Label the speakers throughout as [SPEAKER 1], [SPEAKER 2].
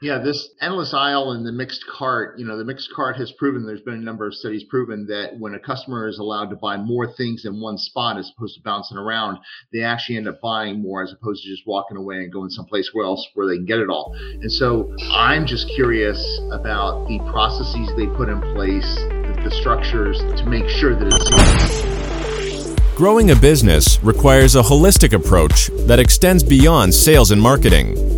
[SPEAKER 1] Yeah, this endless aisle and the mixed cart, you know, the mixed cart has proven, there's been a number of studies proven that when a customer is allowed to buy more things in one spot as opposed to bouncing around, they actually end up buying more as opposed to just walking away and going someplace else where they can get it all. And so I'm just curious about the processes they put in place, the, the structures to make sure that it's
[SPEAKER 2] Growing a business requires a holistic approach that extends beyond sales and marketing.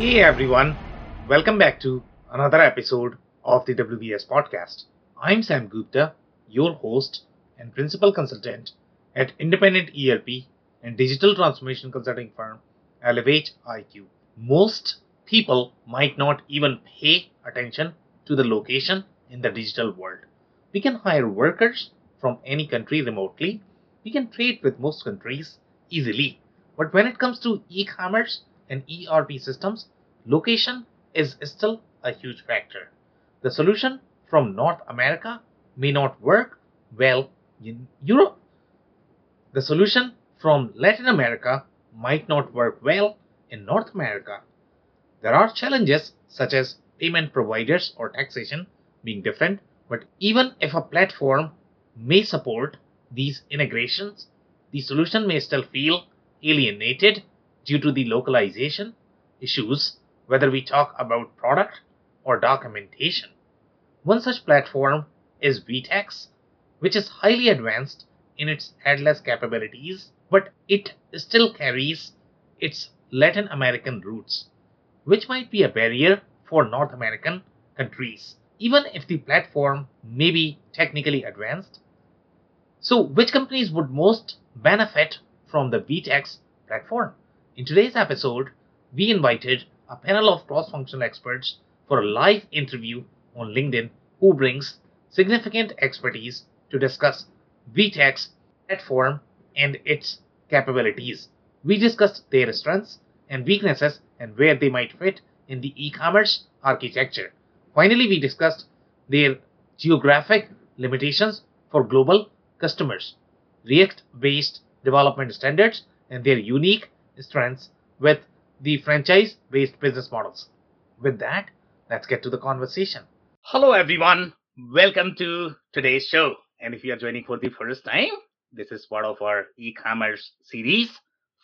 [SPEAKER 3] Hey everyone, welcome back to another episode of the WBS podcast. I'm Sam Gupta, your host and principal consultant at independent ERP and digital transformation consulting firm Elevate IQ. Most people might not even pay attention to the location in the digital world. We can hire workers from any country remotely. We can trade with most countries easily. But when it comes to e-commerce, and ERP systems, location is still a huge factor. The solution from North America may not work well in Europe. The solution from Latin America might not work well in North America. There are challenges such as payment providers or taxation being different, but even if a platform may support these integrations, the solution may still feel alienated due to the localization issues, whether we talk about product or documentation. One such platform is VTEX, which is highly advanced in its headless capabilities, but it still carries its Latin American roots, which might be a barrier for North American countries, even if the platform may be technically advanced. So, which companies would most benefit from the VTEX platform? In today's episode, we invited a panel of cross functional experts for a live interview on LinkedIn who brings significant expertise to discuss VTEX platform and its capabilities. We discussed their strengths and weaknesses and where they might fit in the e commerce architecture. Finally, we discussed their geographic limitations for global customers, React based development standards, and their unique strengths with the franchise based business models. With that, let's get to the conversation. Hello, everyone. Welcome to today's show. And if you are joining for the first time, this is part of our e commerce series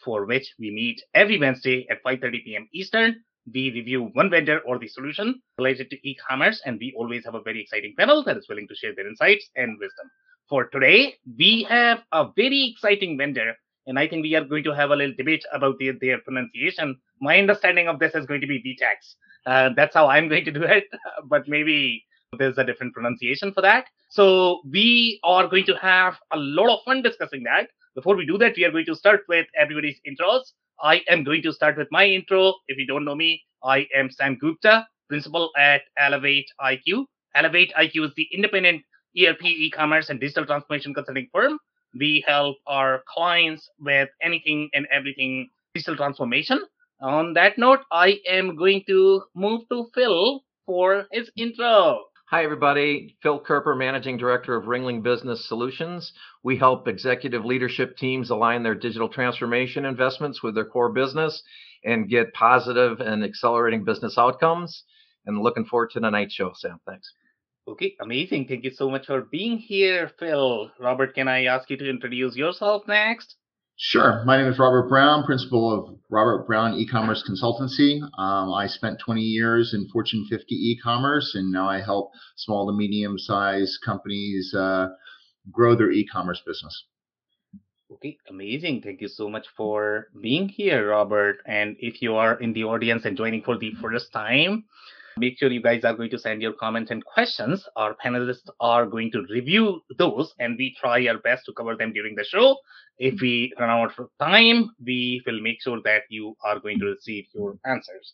[SPEAKER 3] for which we meet every Wednesday at 5:30 p.m. Eastern. We review one vendor or the solution related to e-commerce, and we always have a very exciting panel that is willing to share their insights and wisdom. For today, we have a very exciting vendor and I think we are going to have a little debate about their, their pronunciation. My understanding of this is going to be VTEX. Uh, that's how I'm going to do it, but maybe there's a different pronunciation for that. So we are going to have a lot of fun discussing that. Before we do that, we are going to start with everybody's intros. I am going to start with my intro. If you don't know me, I am Sam Gupta, principal at Elevate IQ. Elevate IQ is the independent ERP, e-commerce, and digital transformation consulting firm we help our clients with anything and everything digital transformation. On that note, I am going to move to Phil for his intro.
[SPEAKER 4] Hi, everybody. Phil Kerper, Managing Director of Ringling Business Solutions. We help executive leadership teams align their digital transformation investments with their core business and get positive and accelerating business outcomes. And looking forward to tonight's show, Sam. Thanks.
[SPEAKER 3] Okay, amazing. Thank you so much for being here, Phil. Robert, can I ask you to introduce yourself next?
[SPEAKER 1] Sure. My name is Robert Brown, principal of Robert Brown E-commerce Consultancy. Um, I spent 20 years in Fortune 50 e-commerce, and now I help small to medium-sized companies uh, grow their e-commerce business.
[SPEAKER 3] Okay, amazing. Thank you so much for being here, Robert. And if you are in the audience and joining for the first time, Make sure you guys are going to send your comments and questions. Our panelists are going to review those and we try our best to cover them during the show. If we run out of time, we will make sure that you are going to receive your answers.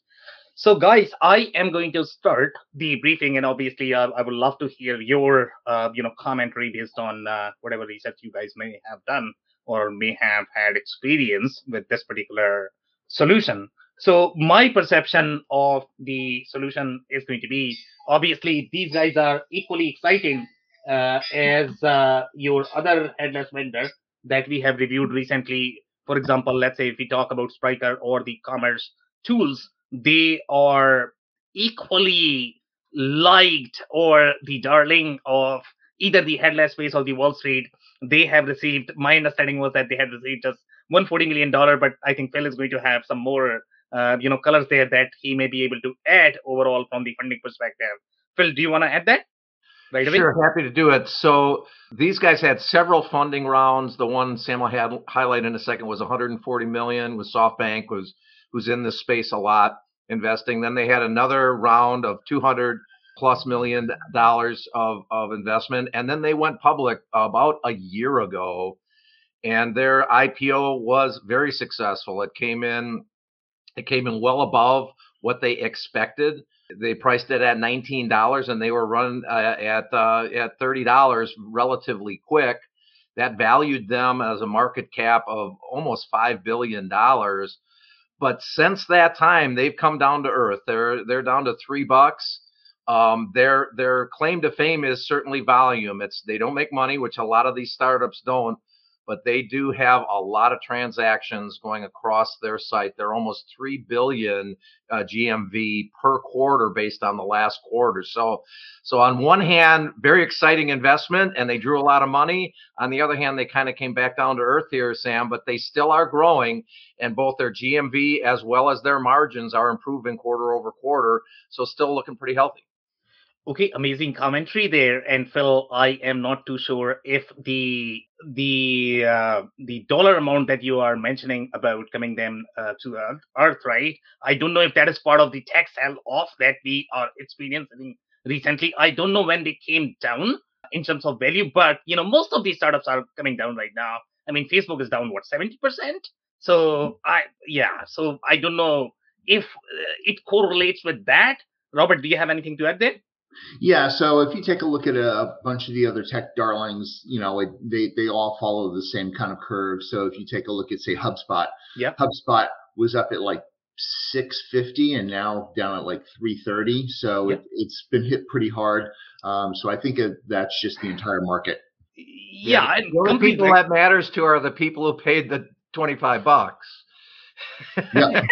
[SPEAKER 3] So, guys, I am going to start the briefing, and obviously, uh, I would love to hear your, uh, you know, commentary based on uh, whatever research you guys may have done or may have had experience with this particular solution. So, my perception of the solution is going to be obviously these guys are equally exciting uh, as uh, your other headless vendor that we have reviewed recently. For example, let's say if we talk about Spryker or the commerce tools they are equally liked or the darling of either the headless space or the Wall Street. They have received, my understanding was that they had received just $140 million, but I think Phil is going to have some more, uh, you know, colors there that he may be able to add overall from the funding perspective. Phil, do you want to add that?
[SPEAKER 4] Right away? Sure, happy to do it. So these guys had several funding rounds. The one Sam will had highlight in a second was 140 million. With SoftBank was who's in this space a lot investing. Then they had another round of 200 plus million dollars of, of investment. And then they went public about a year ago. And their IPO was very successful. It came in, it came in well above what they expected. They priced it at $19 and they were run uh, at uh, at $30 relatively quick. That valued them as a market cap of almost $5 billion but since that time, they've come down to earth. They're they're down to three bucks. Um, their their claim to fame is certainly volume. It's they don't make money, which a lot of these startups don't but they do have a lot of transactions going across their site. They're almost 3 billion uh, GMV per quarter based on the last quarter. So, so on one hand, very exciting investment and they drew a lot of money. On the other hand, they kind of came back down to earth here, Sam, but they still are growing and both their GMV as well as their margins are improving quarter over quarter. So still looking pretty healthy.
[SPEAKER 3] Okay, amazing commentary there. And Phil, I am not too sure if the the uh, the dollar amount that you are mentioning about coming them uh, to Earth, right? I don't know if that is part of the tech sell off that we are experiencing recently. I don't know when they came down in terms of value, but you know, most of these startups are coming down right now. I mean, Facebook is down what seventy percent. So I yeah, so I don't know if uh, it correlates with that. Robert, do you have anything to add there?
[SPEAKER 1] Yeah, so if you take a look at a, bunch of the other tech darlings, you know, it, they they all follow the same kind of curve. So if you take a look at say HubSpot,
[SPEAKER 3] yeah,
[SPEAKER 1] HubSpot was up at like 650 and now down at like 330. So yep. it, has been hit pretty hard. Um, so I think that's just the entire market.
[SPEAKER 3] Yeah,
[SPEAKER 4] yeah. the only people that matters to are the people who paid the 25 bucks. Yeah.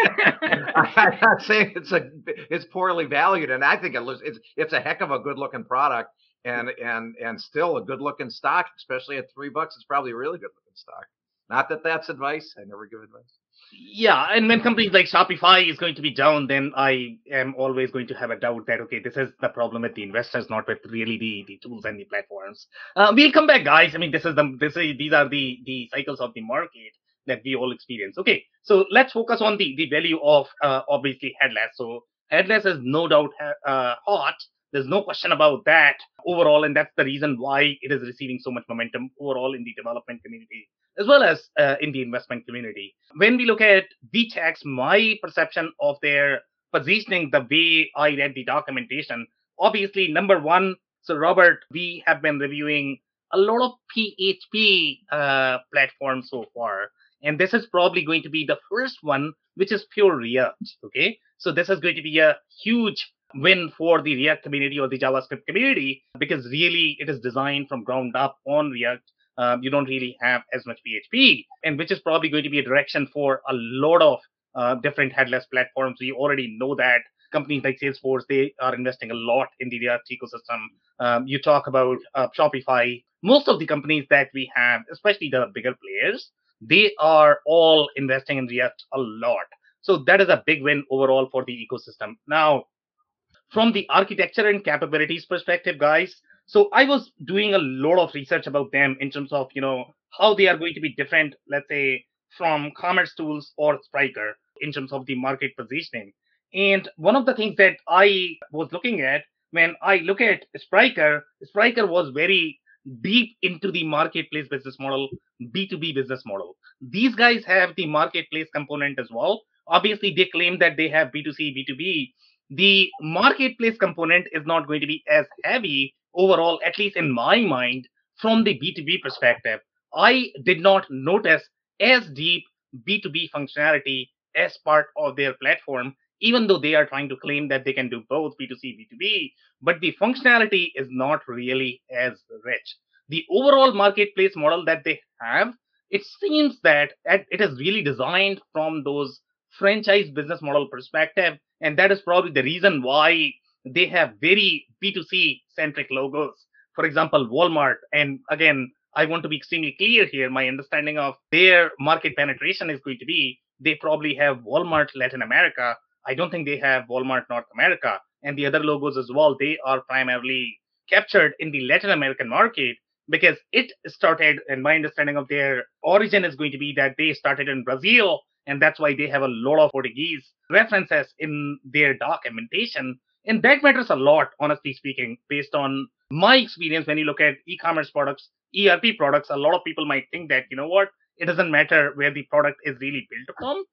[SPEAKER 4] I'm not saying it's a it's poorly valued, and I think it looks it's it's a heck of a good looking product, and and and still a good looking stock, especially at three bucks. It's probably a really good looking stock. Not that that's advice. I never give advice.
[SPEAKER 3] Yeah, and when companies like Shopify is going to be down, then I am always going to have a doubt that okay, this is the problem with the investors, not with really the, the tools and the platforms. Uh, we'll come back, guys. I mean, this is the this is these are the the cycles of the market that we all experience. Okay, so let's focus on the, the value of uh, obviously headless. So headless is no doubt uh, hot. There's no question about that overall, and that's the reason why it is receiving so much momentum overall in the development community as well as uh, in the investment community. When we look at VTEX, my perception of their positioning, the way I read the documentation, obviously number one. So Robert, we have been reviewing a lot of PHP uh, platforms so far. And this is probably going to be the first one which is pure React. Okay. So this is going to be a huge win for the React community or the JavaScript community because really it is designed from ground up on React. Um, you don't really have as much PHP, and which is probably going to be a direction for a lot of uh, different headless platforms. We already know that companies like Salesforce they are investing a lot in the React ecosystem. Um, you talk about uh, Shopify. Most of the companies that we have, especially the bigger players, they are all investing in React a lot. So that is a big win overall for the ecosystem. Now, from the architecture and capabilities perspective, guys, so I was doing a lot of research about them in terms of, you know, how they are going to be different, let's say, from commerce tools or Spryker in terms of the market positioning. And one of the things that I was looking at when I look at Spryker, Spryker was very deep into the marketplace business model, B2B business model. These guys have the marketplace component as well, Obviously, they claim that they have B2C, B2B. The marketplace component is not going to be as heavy overall, at least in my mind, from the B2B perspective. I did not notice as deep B2B functionality as part of their platform, even though they are trying to claim that they can do both B2C, B2B, but the functionality is not really as rich. The overall marketplace model that they have, it seems that it is really designed from those franchise business model perspective. And that is probably the reason why they have very B2C centric logos. For example, Walmart. And again, I want to be extremely clear here. My understanding of their market penetration is going to be they probably have Walmart Latin America. I don't think they have Walmart North America. And the other logos as well, they are primarily captured in the Latin American market because it started, and my understanding of their origin is going to be that they started in Brazil, and that's why they have a lot of Portuguese references in their documentation. And that matters a lot, honestly speaking, based on my experience when you look at e commerce products, ERP products. A lot of people might think that, you know what, it doesn't matter where the product is really built from.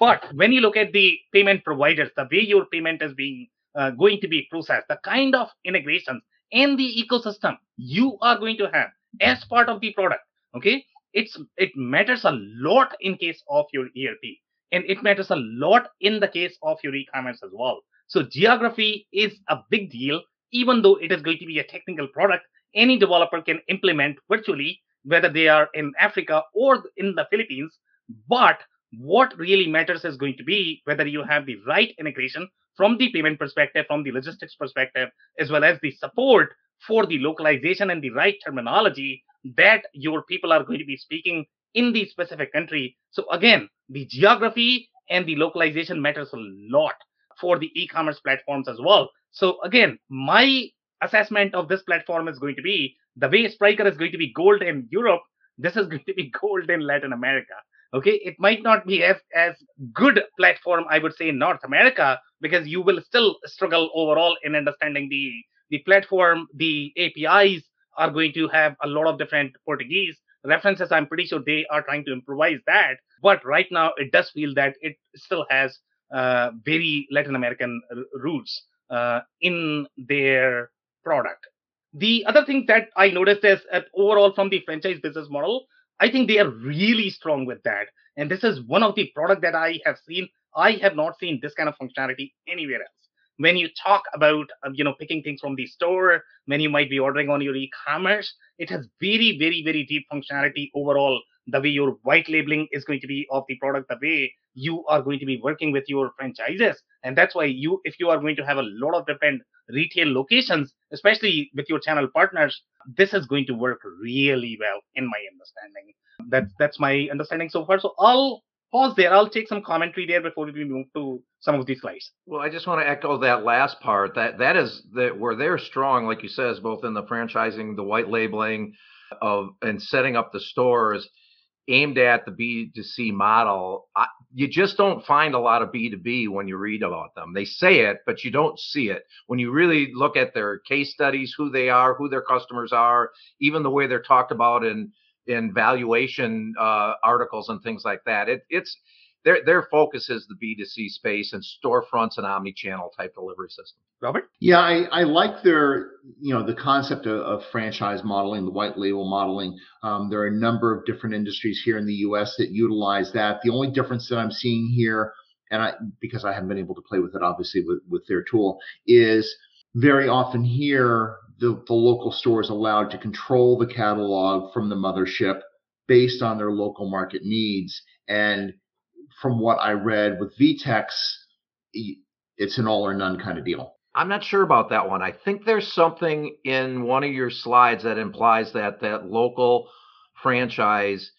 [SPEAKER 3] But when you look at the payment providers, the way your payment is being uh, going to be processed, the kind of integrations and the ecosystem you are going to have as part of the product, okay, it's it matters a lot in case of your ERP, and it matters a lot in the case of your e-commerce as well. So geography is a big deal, even though it is going to be a technical product. Any developer can implement virtually whether they are in Africa or in the Philippines. But what really matters is going to be whether you have the right integration from the payment perspective, from the logistics perspective, as well as the support for the localization and the right terminology that your people are going to be speaking in the specific country. So again, the geography and the localization matters a lot for the e-commerce platforms as well. So again, my assessment of this platform is going to be the way Spryker is going to be gold in Europe, this is going to be gold in Latin America. Okay, it might not be as as good platform, I would say, in North America because you will still struggle overall in understanding the the platform. The APIs are going to have a lot of different Portuguese references. I'm pretty sure they are trying to improvise that, but right now it does feel that it still has uh, very Latin American roots uh, in their product. The other thing that I noticed is that overall from the franchise business model, I think they are really strong with that. And this is one of the product that I have seen. I have not seen this kind of functionality anywhere else. When you talk about, uh, you know, picking things from the store, when you might be ordering on your e-commerce, it has very, very, very deep functionality overall. The way your white labeling is going to be of the product, the way you are going to be working with your franchises. And that's why you, if you are going to have a lot of different retail locations, especially with your channel partners, this is going to work really well in my understanding. That's that's my understanding so far. So I'll pause there. I'll take some commentary there before we move to some of these slides.
[SPEAKER 4] Well, I just want to echo that last part. That that is that where they're strong, like you says, both in the franchising, the white labeling of and setting up the stores aimed at the B2C model. I, you just don't find a lot of B2B when you read about them. They say it, but you don't see it. When you really look at their case studies, who they are, who their customers are, even the way they're talked about in in valuation uh, articles and things like that, it, it's their their focus is the B2C space and storefronts and omni-channel type delivery system.
[SPEAKER 3] Robert?
[SPEAKER 1] Yeah, I, I like their you know the concept of, of franchise modeling, the white label modeling. Um, there are a number of different industries here in the U.S. that utilize that. The only difference that I'm seeing here, and I because I haven't been able to play with it obviously with, with their tool, is very often here the, the local store is allowed to control the catalog from the mothership based on their local market needs and from what I read with VTEX, it's an all or none kind of deal.
[SPEAKER 4] I'm not sure about that one. I think there's something in one of your slides that implies that that local franchise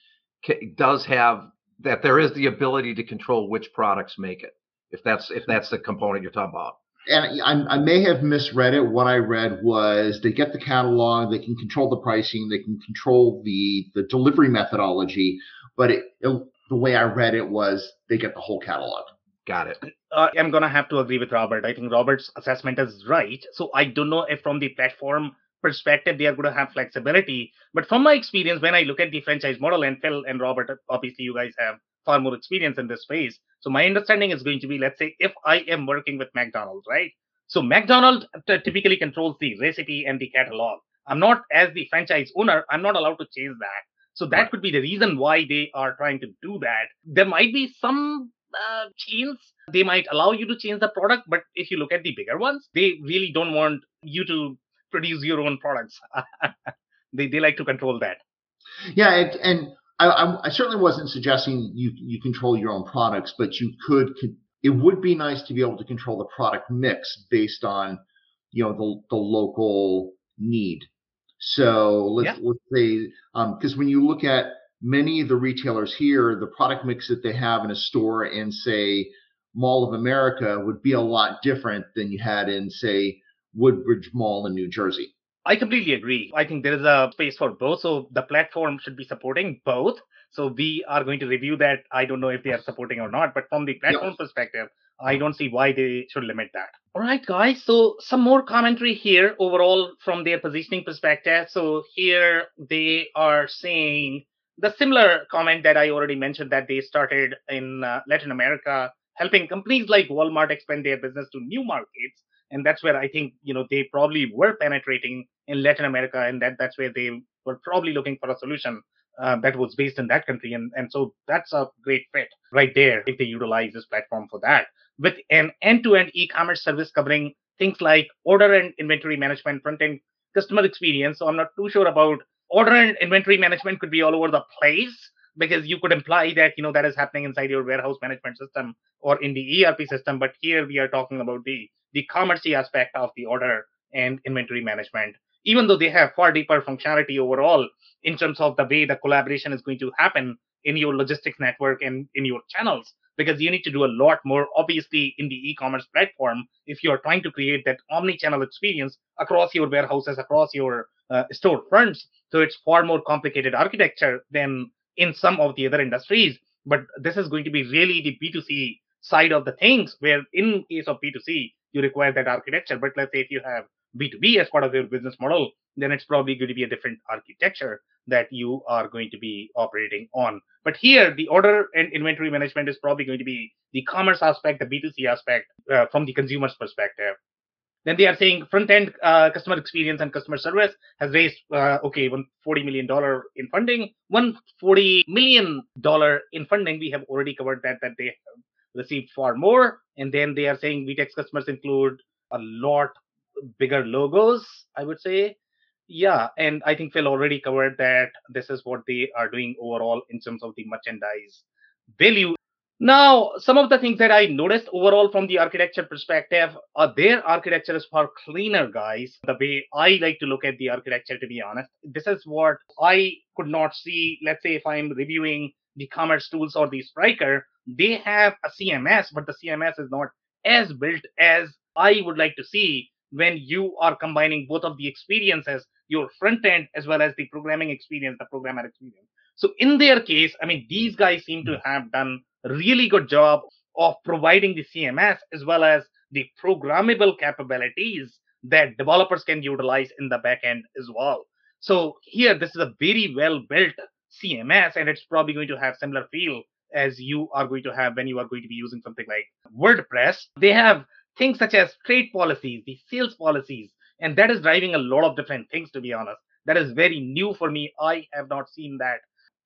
[SPEAKER 4] does have that there is the ability to control which products make it. If that's if that's the component you're talking about.
[SPEAKER 1] And I, I may have misread it. What I read was they get the catalog, they can control the pricing, they can control the the delivery methodology, but it, it the way I read it was they get the whole catalog.
[SPEAKER 4] Got it.
[SPEAKER 3] Uh, I'm gonna have to agree with Robert. I think Robert's assessment is right. So I don't know if from the platform perspective they are going to have flexibility, but from my experience, when I look at the franchise model, and Phil and Robert, obviously you guys have far more experience in this space. So my understanding is going to be, let's say, if I am working with McDonald's, right? So McDonald's typically controls the recipe and the catalog. I'm not, as the franchise owner, I'm not allowed to change that. So that right. could be the reason why they are trying to do that. There might be some uh, chains they might allow you to change the product, but if you look at the bigger ones, they really don't want you to produce your own products. they they like to control that.
[SPEAKER 1] Yeah, and, and I, I, certainly wasn't suggesting you you control your own products, but you could. It would be nice to be able to control the product mix based on, you know, the the local need. So let's yeah. let's say because um, when you look at many of the retailers here, the product mix that they have in a store in say Mall of America would be a lot different than you had in say Woodbridge Mall in New Jersey.
[SPEAKER 3] I completely agree. I think there is a space for both. So the platform should be supporting both. So we are going to review that. I don't know if they are supporting or not, but from the platform yes. perspective, I don't see why they should limit that. All right, guys. So some more commentary here overall from their positioning perspective. So here they are saying the similar comment that I already mentioned that they started in uh, Latin America, helping companies like Walmart expand their business to new markets and that's where I think you know they probably were penetrating in Latin America, and that that's where they were probably looking for a solution uh, that was based in that country, and and so that's a great fit right there if they utilize this platform for that with an end-to-end e-commerce service covering things like order and inventory management, front-end customer experience. So I'm not too sure about order and inventory management could be all over the place because you could imply that you know that is happening inside your warehouse management system or in the ERP system, but here we are talking about the the commerce aspect of the order and inventory management, even though they have far deeper functionality overall in terms of the way the collaboration is going to happen in your logistics network and in your channels because you need to do a lot more obviously in the e-commerce platform if you're trying to create that omni-channel experience across your warehouses across your uh, store fronts so it's far more complicated architecture than in some of the other industries but this is going to be really the b2c side of the things where in case of b2c you require that architecture. But let's say if you have B2B as part of your business model, then it's probably going to be a different architecture that you are going to be operating on. But here, the order and inventory management is probably going to be the commerce aspect, the B2C aspect uh, from the consumer's perspective. Then they are saying front end uh, customer experience and customer service has raised, uh, okay, $140 million in funding. $140 million in funding, we have already covered that, that they have received far more. And then they are saying VTEX customers include a lot bigger logos, I would say. Yeah, and I think Phil already covered that this is what they are doing overall in terms of the merchandise value. Now, some of the things that I noticed overall from the architecture perspective, uh, their architecture is far cleaner, guys. The way I like to look at the architecture, to be honest, this is what I could not see. Let's say if I'm reviewing the commerce tools or the Spryker, they have a CMS, but the CMS is not as built as I would like to see when you are combining both of the experiences, your front end as well as the programming experience, the programmer experience. So in their case, I mean, these guys seem to have done really good job of providing the CMS as well as the programmable capabilities that developers can utilize in the backend as well. So here, this is a very well built CMS, and it's probably going to have similar feel as you are going to have when you are going to be using something like WordPress. They have things such as trade policies, the sales policies, and that is driving a lot of different things, to be honest. That is very new for me. I have not seen that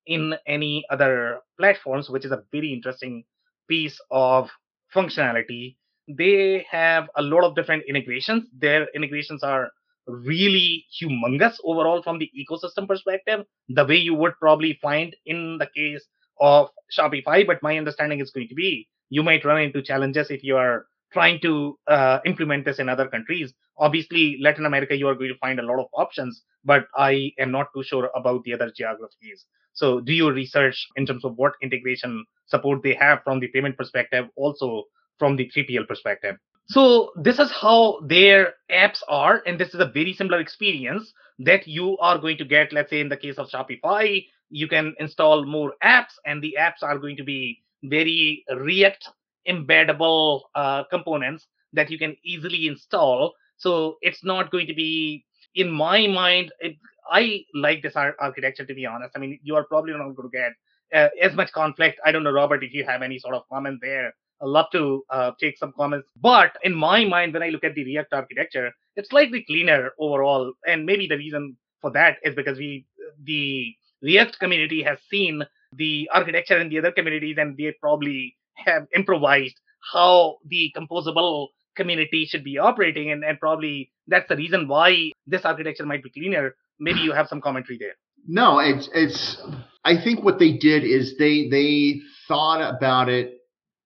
[SPEAKER 3] in any other platforms, which is a very interesting piece of functionality. They have a lot of different integrations. Their integrations are really humongous overall from the ecosystem perspective, the way you would probably find in the case of Shopify. But my understanding is going to be you might run into challenges if you are trying to uh, implement this in other countries. Obviously, Latin America, you are going to find a lot of options, but I am not too sure about the other geographies. So, do your research in terms of what integration support they have from the payment perspective, also from the 3PL perspective. So this is how their apps are, and this is a very similar experience that you are going to get. Let's say in the case of Shopify, you can install more apps, and the apps are going to be very React embeddable uh, components that you can easily install. So it's not going to be, in my mind, it, I like this ar- architecture to be honest. I mean, you are probably not going to get uh, as much conflict. I don't know, Robert, if you have any sort of comment there. I'd love to uh, take some comments. But in my mind, when I look at the React architecture, it's slightly cleaner overall. And maybe the reason for that is because we, the React community has seen the architecture in the other communities and they probably have improvised how the composable community should be operating. And, and probably that's the reason why this architecture might be cleaner. Maybe you have some commentary there.
[SPEAKER 1] No, it's it's. I think what they did is they they thought about it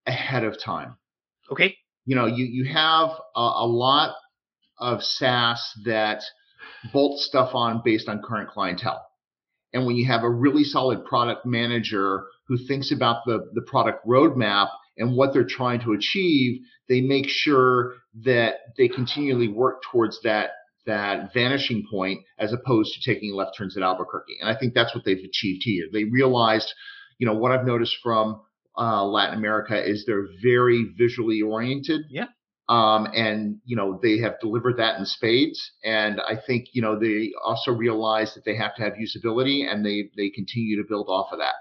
[SPEAKER 1] ahead of time.
[SPEAKER 3] Okay.
[SPEAKER 1] You know, you you have a, a lot of SaaS that bolt stuff on based on current clientele. And when you have a really solid product manager who thinks about the, the product roadmap and what they're trying to achieve, they make sure that they continually work towards that that vanishing point as opposed to taking left turns at Albuquerque. And I think that's what they've achieved here. They realized, you know, what I've noticed from uh, Latin America is they're very visually oriented.
[SPEAKER 3] Yeah.
[SPEAKER 1] Um, and you know they have delivered that in spades. And I think you know they also realize that they have to have usability, and they they continue to build off of that.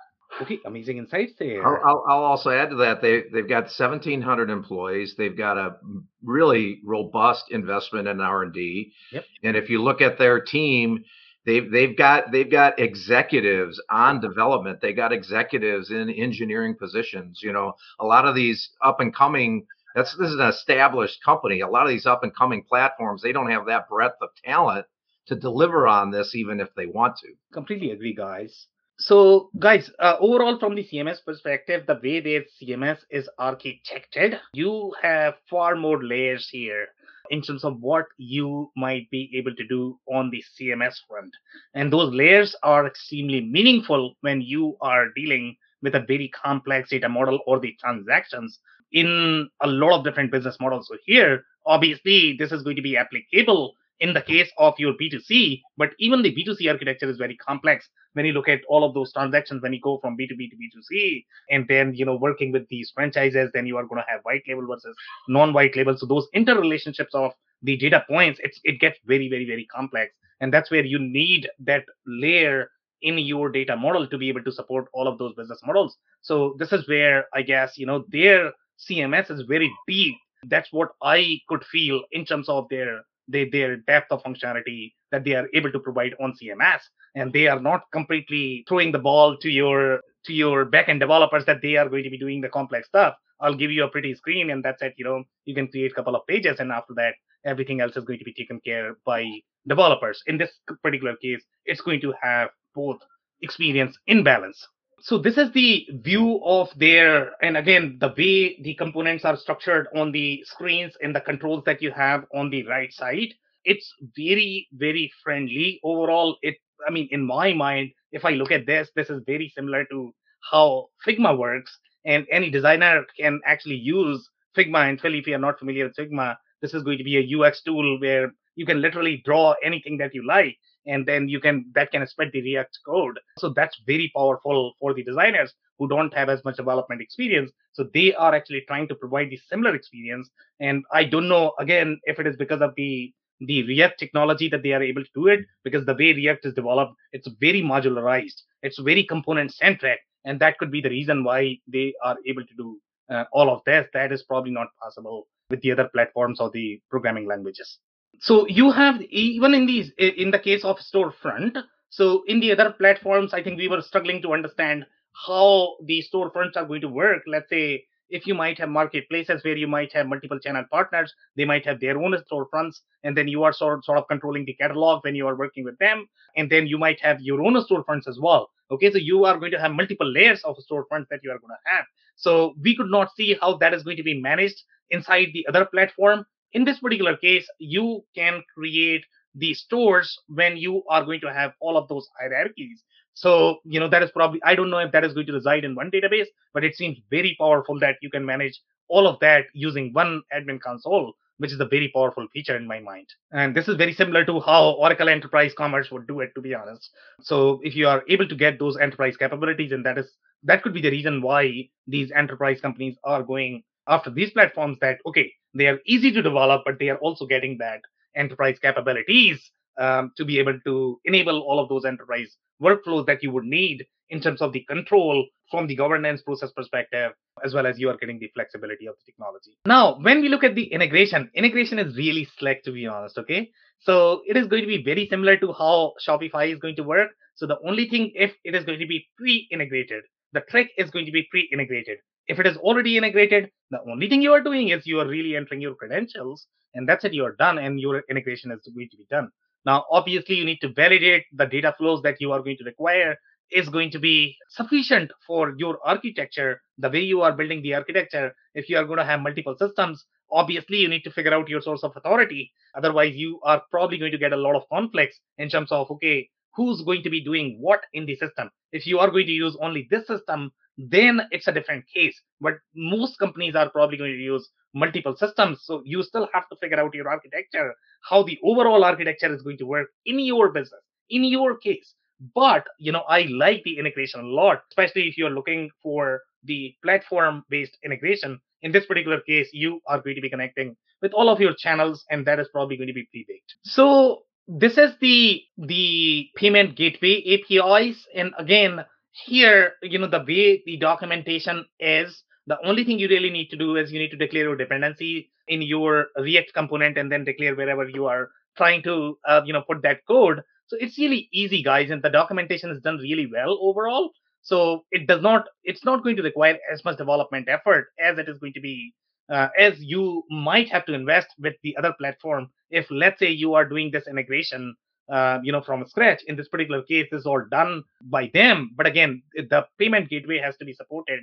[SPEAKER 3] Okay, amazing insights there.
[SPEAKER 4] I'll, I'll, I'll also add to that they they've got 1,700 employees. They've got a really robust investment in R and D.
[SPEAKER 3] Yep.
[SPEAKER 4] And if you look at their team, they've they've got they've got executives on development. They got executives in engineering positions. You know, a lot of these up and coming. That's this is an established company. A lot of these up and coming platforms, they don't have that breadth of talent to deliver on this, even if they want to.
[SPEAKER 3] Completely agree, guys. So, guys, uh, overall, from the CMS perspective, the way their CMS is architected, you have far more layers here in terms of what you might be able to do on the CMS front. And those layers are extremely meaningful when you are dealing with a very complex data model or the transactions in a lot of different business models. So, here, obviously, this is going to be applicable in the case of your B2C, but even the B2C architecture is very complex when you look at all of those transactions, when you go from B2B to B2C, and then, you know, working with these franchises, then you are going to have white label versus non-white label. So those interrelationships of the data points, it's, it gets very, very, very complex. And that's where you need that layer in your data model to be able to support all of those business models. So this is where I guess, you know, their CMS is very deep. That's what I could feel in terms of their they, their depth of functionality that they are able to provide on CMS, and they are not completely throwing the ball to your to your backend developers that they are going to be doing the complex stuff. I'll give you a pretty screen, and that's it. You know, you can create a couple of pages, and after that, everything else is going to be taken care by developers. In this particular case, it's going to have both experience in balance so this is the view of their and again the way the components are structured on the screens and the controls that you have on the right side it's very very friendly. Overall it i mean in my mind if i look at this this is very similar to how figma works. And any designer can actually use figma and phil if you're not familiar with figma this is going to be a ux tool where you can literally draw anything that you like and then you can that can spread the react code. So that's very powerful for the designers who don't have as much development experience. So they are actually trying to provide the similar experience. And i don't know again if it is because of the the react technology that they are able to do it because the way react is developed it's very modularized. It's very component centric and that could be the reason why they are able to do uh, all of this. That is probably not possible with the other platforms or the programming languages so you have even in these in the case of storefront so in the other platforms i think we were struggling to understand how the storefronts are going to work. Let's say if you might have marketplaces where you might have multiple channel partners they might have their own storefronts and then you are sort, sort of controlling the catalog when you are working with them and then you might have your own storefronts as well. Okay so you are going to have multiple layers of storefronts that you are going to have. So we could not see how that is going to be managed inside the other platform in this particular case, you can create the stores when you are going to have all of those hierarchies. So, you know, that is probably, I don't know if that is going to reside in one database, but it seems very powerful that you can manage all of that using one admin console, which is a very powerful feature in my mind. And this is very similar to how Oracle Enterprise Commerce would do it, to be honest. So if you are able to get those enterprise capabilities, and that is, that could be the reason why these enterprise companies are going after these platforms that, okay, they are easy to develop, but they are also getting that enterprise capabilities um, to be able to enable all of those enterprise workflows that you would need in terms of the control from the governance process perspective, as well as you are getting the flexibility of the technology. Now, when we look at the integration, integration is really slick to be honest. Okay. So it is going to be very similar to how Shopify is going to work. So the only thing, if it is going to be pre-integrated, the trick is going to be pre-integrated. If it is already integrated, the only thing you are doing is you are really entering your credentials and that's it. You are done and your integration is going to be done. Now, obviously, you need to validate the data flows that you are going to require is going to be sufficient for your architecture, the way you are building the architecture. If you are going to have multiple systems, obviously you need to figure out your source of authority. Otherwise, you are probably going to get a lot of conflicts in terms of, okay, who's going to be doing what in the system. If you are going to use only this system, then it's a different case. But most companies are probably going to use multiple systems. So you still have to figure out your architecture, how the overall architecture is going to work in your business, in your case. But you know, I like the integration a lot, especially if you're looking for the platform-based integration. In this particular case, you are going to be connecting with all of your channels, and that is probably going to be pre-baked. So this is the the payment gateway APIs, and again, here, you know, the way the documentation is, the only thing you really need to do is you need to declare your dependency in your React component and then declare wherever you are trying to, uh, you know, put that code. So it's really easy, guys, and the documentation is done really well overall. So it does not, it's not going to require as much development effort as it is going to be, uh, as you might have to invest with the other platform. If let's say you are doing this integration uh, you know, from scratch. In this particular case, this is all done by them. But again, the payment gateway has to be supported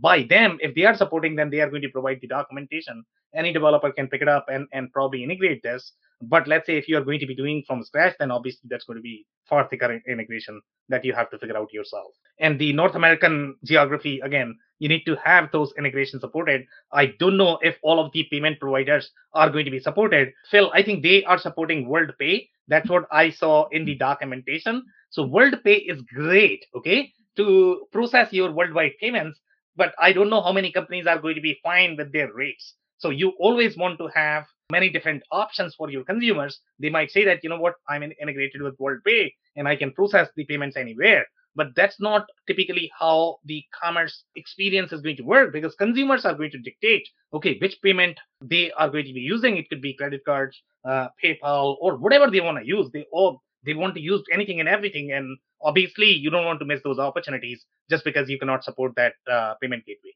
[SPEAKER 3] by them. If they are supporting them, they are going to provide the documentation. Any developer can pick it up and, and probably integrate this. But let's say if you are going to be doing from scratch, then obviously that's going to be far thicker integration that you have to figure out yourself. And the North American geography, again, you need to have those integrations supported. I don't know if all of the payment providers are going to be supported. Phil, I think they are supporting WorldPay. That's what I saw in the documentation. So WorldPay is great, okay, to process your worldwide payments. But I don't know how many companies are going to be fine with their rates. So you always want to have many different options for your consumers. They might say that, you know what, I'm integrated with WorldPay and I can process the payments anywhere. But that's not typically how the commerce experience is going to work because consumers are going to dictate, okay, which payment they are going to be using. It could be credit cards, uh, PayPal, or whatever they want to use. They all they want to use anything and everything. And obviously, you don't want to miss those opportunities just because you cannot support that uh, payment gateway.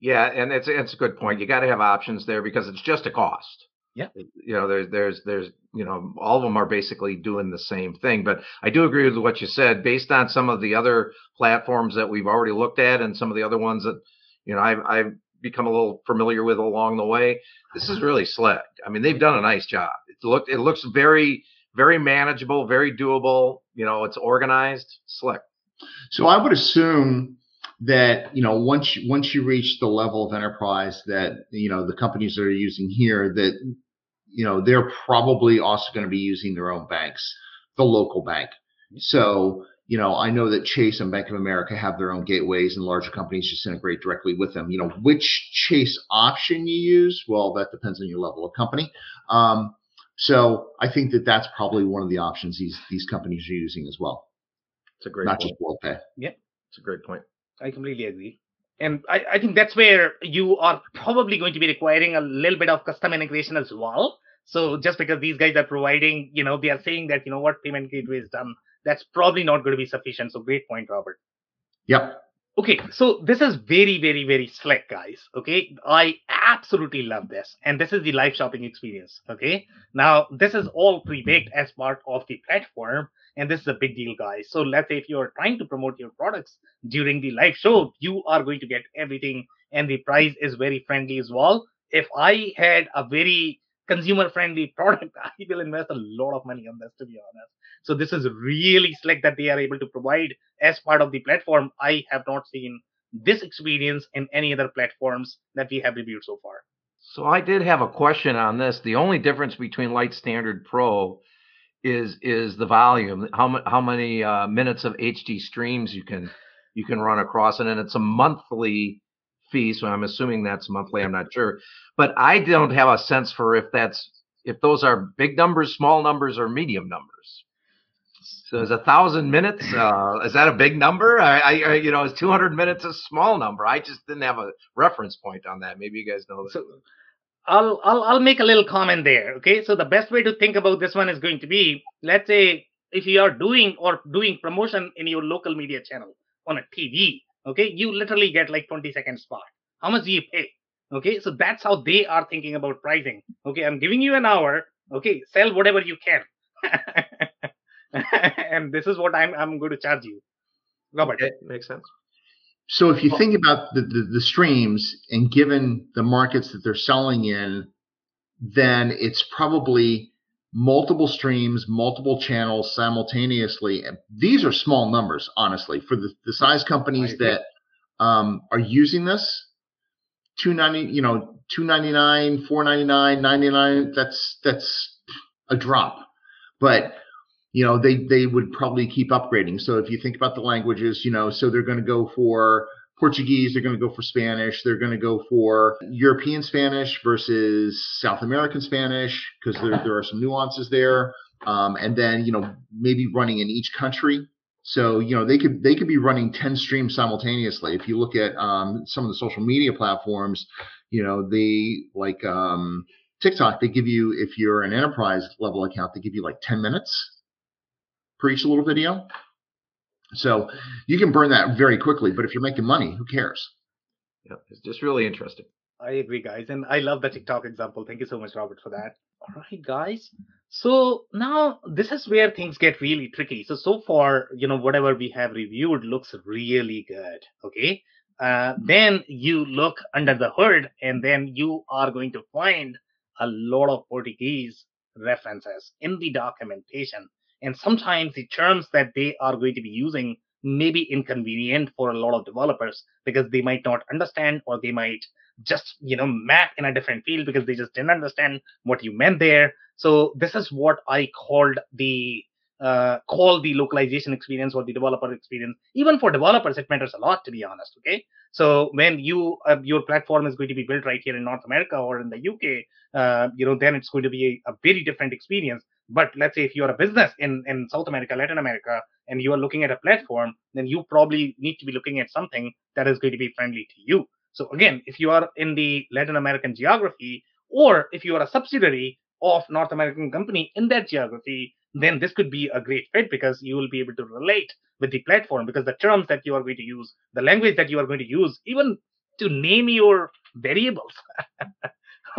[SPEAKER 4] Yeah, and it's it's a good point. You got to have options there because it's just a cost.
[SPEAKER 3] Yeah.
[SPEAKER 4] You know, there's there's there's you know all of them are basically doing the same thing. But I do agree with what you said. Based on some of the other platforms that we've already looked at, and some of the other ones that you know I've I've become a little familiar with along the way. This is uh-huh. really slick. I mean, they've done a nice job. It looked it looks very very manageable, very doable. You know, it's organized, slick.
[SPEAKER 1] So I would assume that you know once you, once you reach the level of enterprise that you know the companies that are using here that you know they're probably also going to be using their own banks the local bank. So you know i know that chase and bank of america have their own gateways and larger companies just integrate directly with them. You know which chase option you use? Well that depends on your level of company. Um, so i think that that's probably one of the options these these companies are using as well.
[SPEAKER 4] It's a great
[SPEAKER 1] not
[SPEAKER 4] point.
[SPEAKER 1] just worldpay.
[SPEAKER 3] Yeah
[SPEAKER 4] it's a great point.
[SPEAKER 3] I completely agree. And I, I think that's where you are probably going to be requiring a little bit of custom integration as well. So just because these guys are providing, you know, they are saying that, you know, what payment gateway is done, that's probably not going to be sufficient. So great point, Robert.
[SPEAKER 1] Yep.
[SPEAKER 3] Okay, so this is very, very, very slick, guys. Okay, I absolutely love this. And this is the live shopping experience. Okay, now this is all pre baked as part of the platform. And this is a big deal, guys. So let's say if you're trying to promote your products during the live show, you are going to get everything. And the price is very friendly as well. If I had a very consumer friendly product, I will invest a lot of money on this, to be honest. So this is really slick that they are able to provide as part of the platform. I have not seen this experience in any other platforms that we have reviewed so far.
[SPEAKER 4] So I did have a question on this. The only difference between Light Standard Pro is is the volume. How how many uh, minutes of HD streams you can you can run across and, and it's a monthly fee. So I'm assuming that's monthly. I'm not sure, but I don't have a sense for if that's if those are big numbers, small numbers, or medium numbers. So is a thousand minutes? Uh, is that a big number? I, I, you know, is 200 minutes a small number? I just didn't have a reference point on that. Maybe you guys know that.
[SPEAKER 3] So I'll, I'll I'll make a little comment there. Okay, so the best way to think about this one is going to be, let's say, if you are doing or doing promotion in your local media channel on a TV, okay, you literally get like 20 second spot. How much do you pay? Okay, so that's how they are thinking about pricing. Okay, I'm giving you an hour. Okay, sell whatever you can. and this is what I'm I'm going to charge you. Robert.
[SPEAKER 4] Okay, makes sense.
[SPEAKER 1] So if you think about the, the, the streams and given the markets that they're selling in, then it's probably multiple streams, multiple channels simultaneously. And These are small numbers, honestly, for the, the size companies that um, are using this. 290, you know, 299, 499, 99, that's that's a drop. But you know, they they would probably keep upgrading. So if you think about the languages, you know, so they're going to go for Portuguese, they're going to go for Spanish, they're going to go for European Spanish versus South American Spanish because there there are some nuances there. Um, and then you know maybe running in each country. So you know they could they could be running ten streams simultaneously. If you look at um, some of the social media platforms, you know they like um, TikTok, they give you if you're an enterprise level account, they give you like ten minutes per a little video. So you can burn that very quickly, but if you're making money, who cares?
[SPEAKER 4] Yeah, it's just really interesting.
[SPEAKER 3] I agree, guys, and I love the TikTok example. Thank you so much, Robert, for that. All right, guys. So now this is where things get really tricky. So so far, you know, whatever we have reviewed looks really good. Okay. Uh, then you look under the hood, and then you are going to find a lot of Portuguese references in the documentation and sometimes the terms that they are going to be using may be inconvenient for a lot of developers because they might not understand or they might just you know map in a different field because they just didn't understand what you meant there so this is what i called the uh, call the localization experience or the developer experience. Even for developers, it matters a lot, to be honest. Okay, so when you uh, your platform is going to be built right here in North America or in the UK, uh, you know, then it's going to be a, a, very different experience. But let's say if you're a business in in South America, Latin America, and you are looking at a platform, then you probably need to be looking at something that is going to be friendly to you. So again, if you are in the Latin American geography, or if you are a subsidiary of North American company in that geography, then this could be a great fit because you will be able to relate with the platform because the terms that you are going to use, the language that you are going to use, even to name your variables,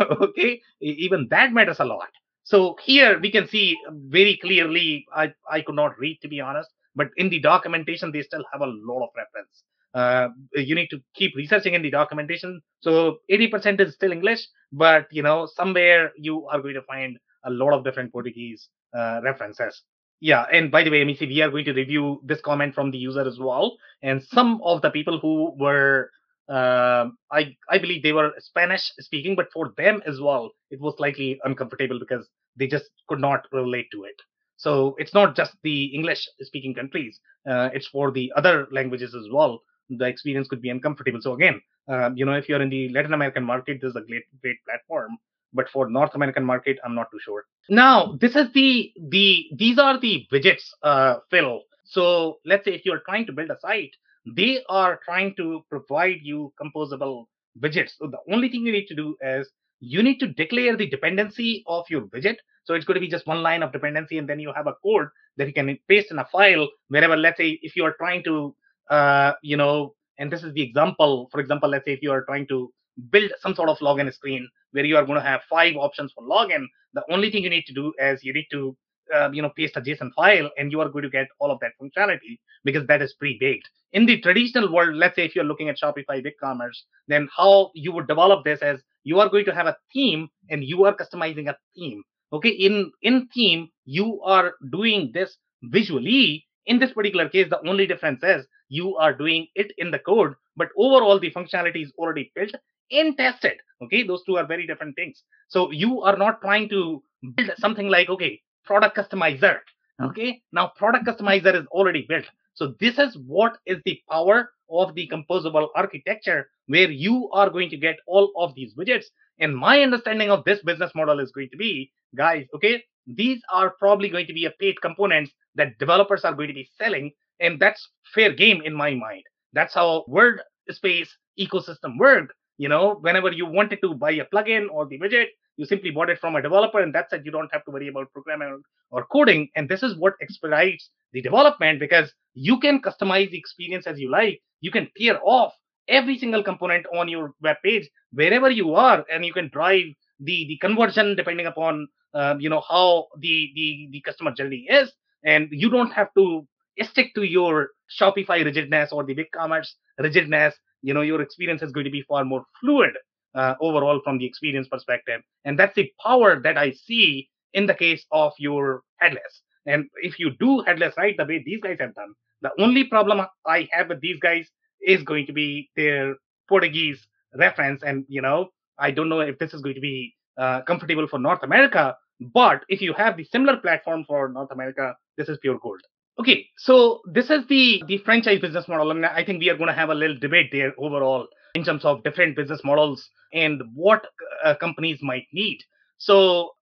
[SPEAKER 3] okay, even that matters a lot. So here we can see very clearly, I, I could not read to be honest, but in the documentation, they still have a lot of reference. Uh, you need to keep researching in the documentation. So 80% is still English, but you know, somewhere you are going to find a lot of different Portuguese uh, references. Yeah, and by the way, MEC, we are going to review this comment from the user as well. And some of the people who were, uh, I I believe they were Spanish speaking, but for them as well, it was slightly uncomfortable because they just could not relate to it. So it's not just the English speaking countries; uh, it's for the other languages as well. The experience could be uncomfortable. So again, uh, you know, if you're in the Latin American market, this is a great great platform but for North American market, I'm not too sure. Now, this is the the these are the widgets, uh, Phil. So let's say if you're trying to build a site, they are trying to provide you composable widgets. So the only thing you need to do is you need to declare the dependency of your widget. So it's going to be just one line of dependency, and then you have a code that you can paste in a file wherever. Let's say if you are trying to, uh, you know, and this is the example. For example, let's say if you are trying to build some sort of login screen where you are going to have five options for login. The only thing you need to do is you need to uh, you know paste a JSON file and you are going to get all of that functionality because that is pre-baked. In the traditional world, let's say if you're looking at Shopify BigCommerce, then how you would develop this as you are going to have a theme and you are customizing a theme. Okay, in in theme you are doing this visually. In this particular case, the only difference is you are doing it in the code, but overall the functionality is already built and tested. Okay, those two are very different things. So you are not trying to build something like, okay, product customizer. Okay, now product customizer is already built. So this is what is the power of the composable architecture where you are going to get all of these widgets. And my understanding of this business model is going to be, guys, okay, these are probably going to be a paid components that developers are going to be selling, and that's fair game in my mind. That's how WordPress ecosystem work. You know, whenever you wanted to buy a plugin or the widget, you simply bought it from a developer, and that's it. You don't have to worry about programming or coding. And this is what expedites the development because you can customize the experience as you like. You can tear off every single component on your web page wherever you are, and you can drive the the conversion depending upon uh, you know how the the the customer journey is, and you don't have to stick to your Shopify rigidness or the BigCommerce rigidness. You know your experience is going to be far more fluid uh, overall from the experience perspective, and that's the power that I see in the case of your headless. And if you do headless right the way these guys have done, the only problem I have with these guys is going to be their Portuguese reference. And, you know, I don't know if this is going to be uh, comfortable for North America, but if you have the similar platform for North America, this is pure gold. Okay, so this is the the franchise business model, and I think we are going to have a little debate there overall in terms of different business models and what uh, companies might need. So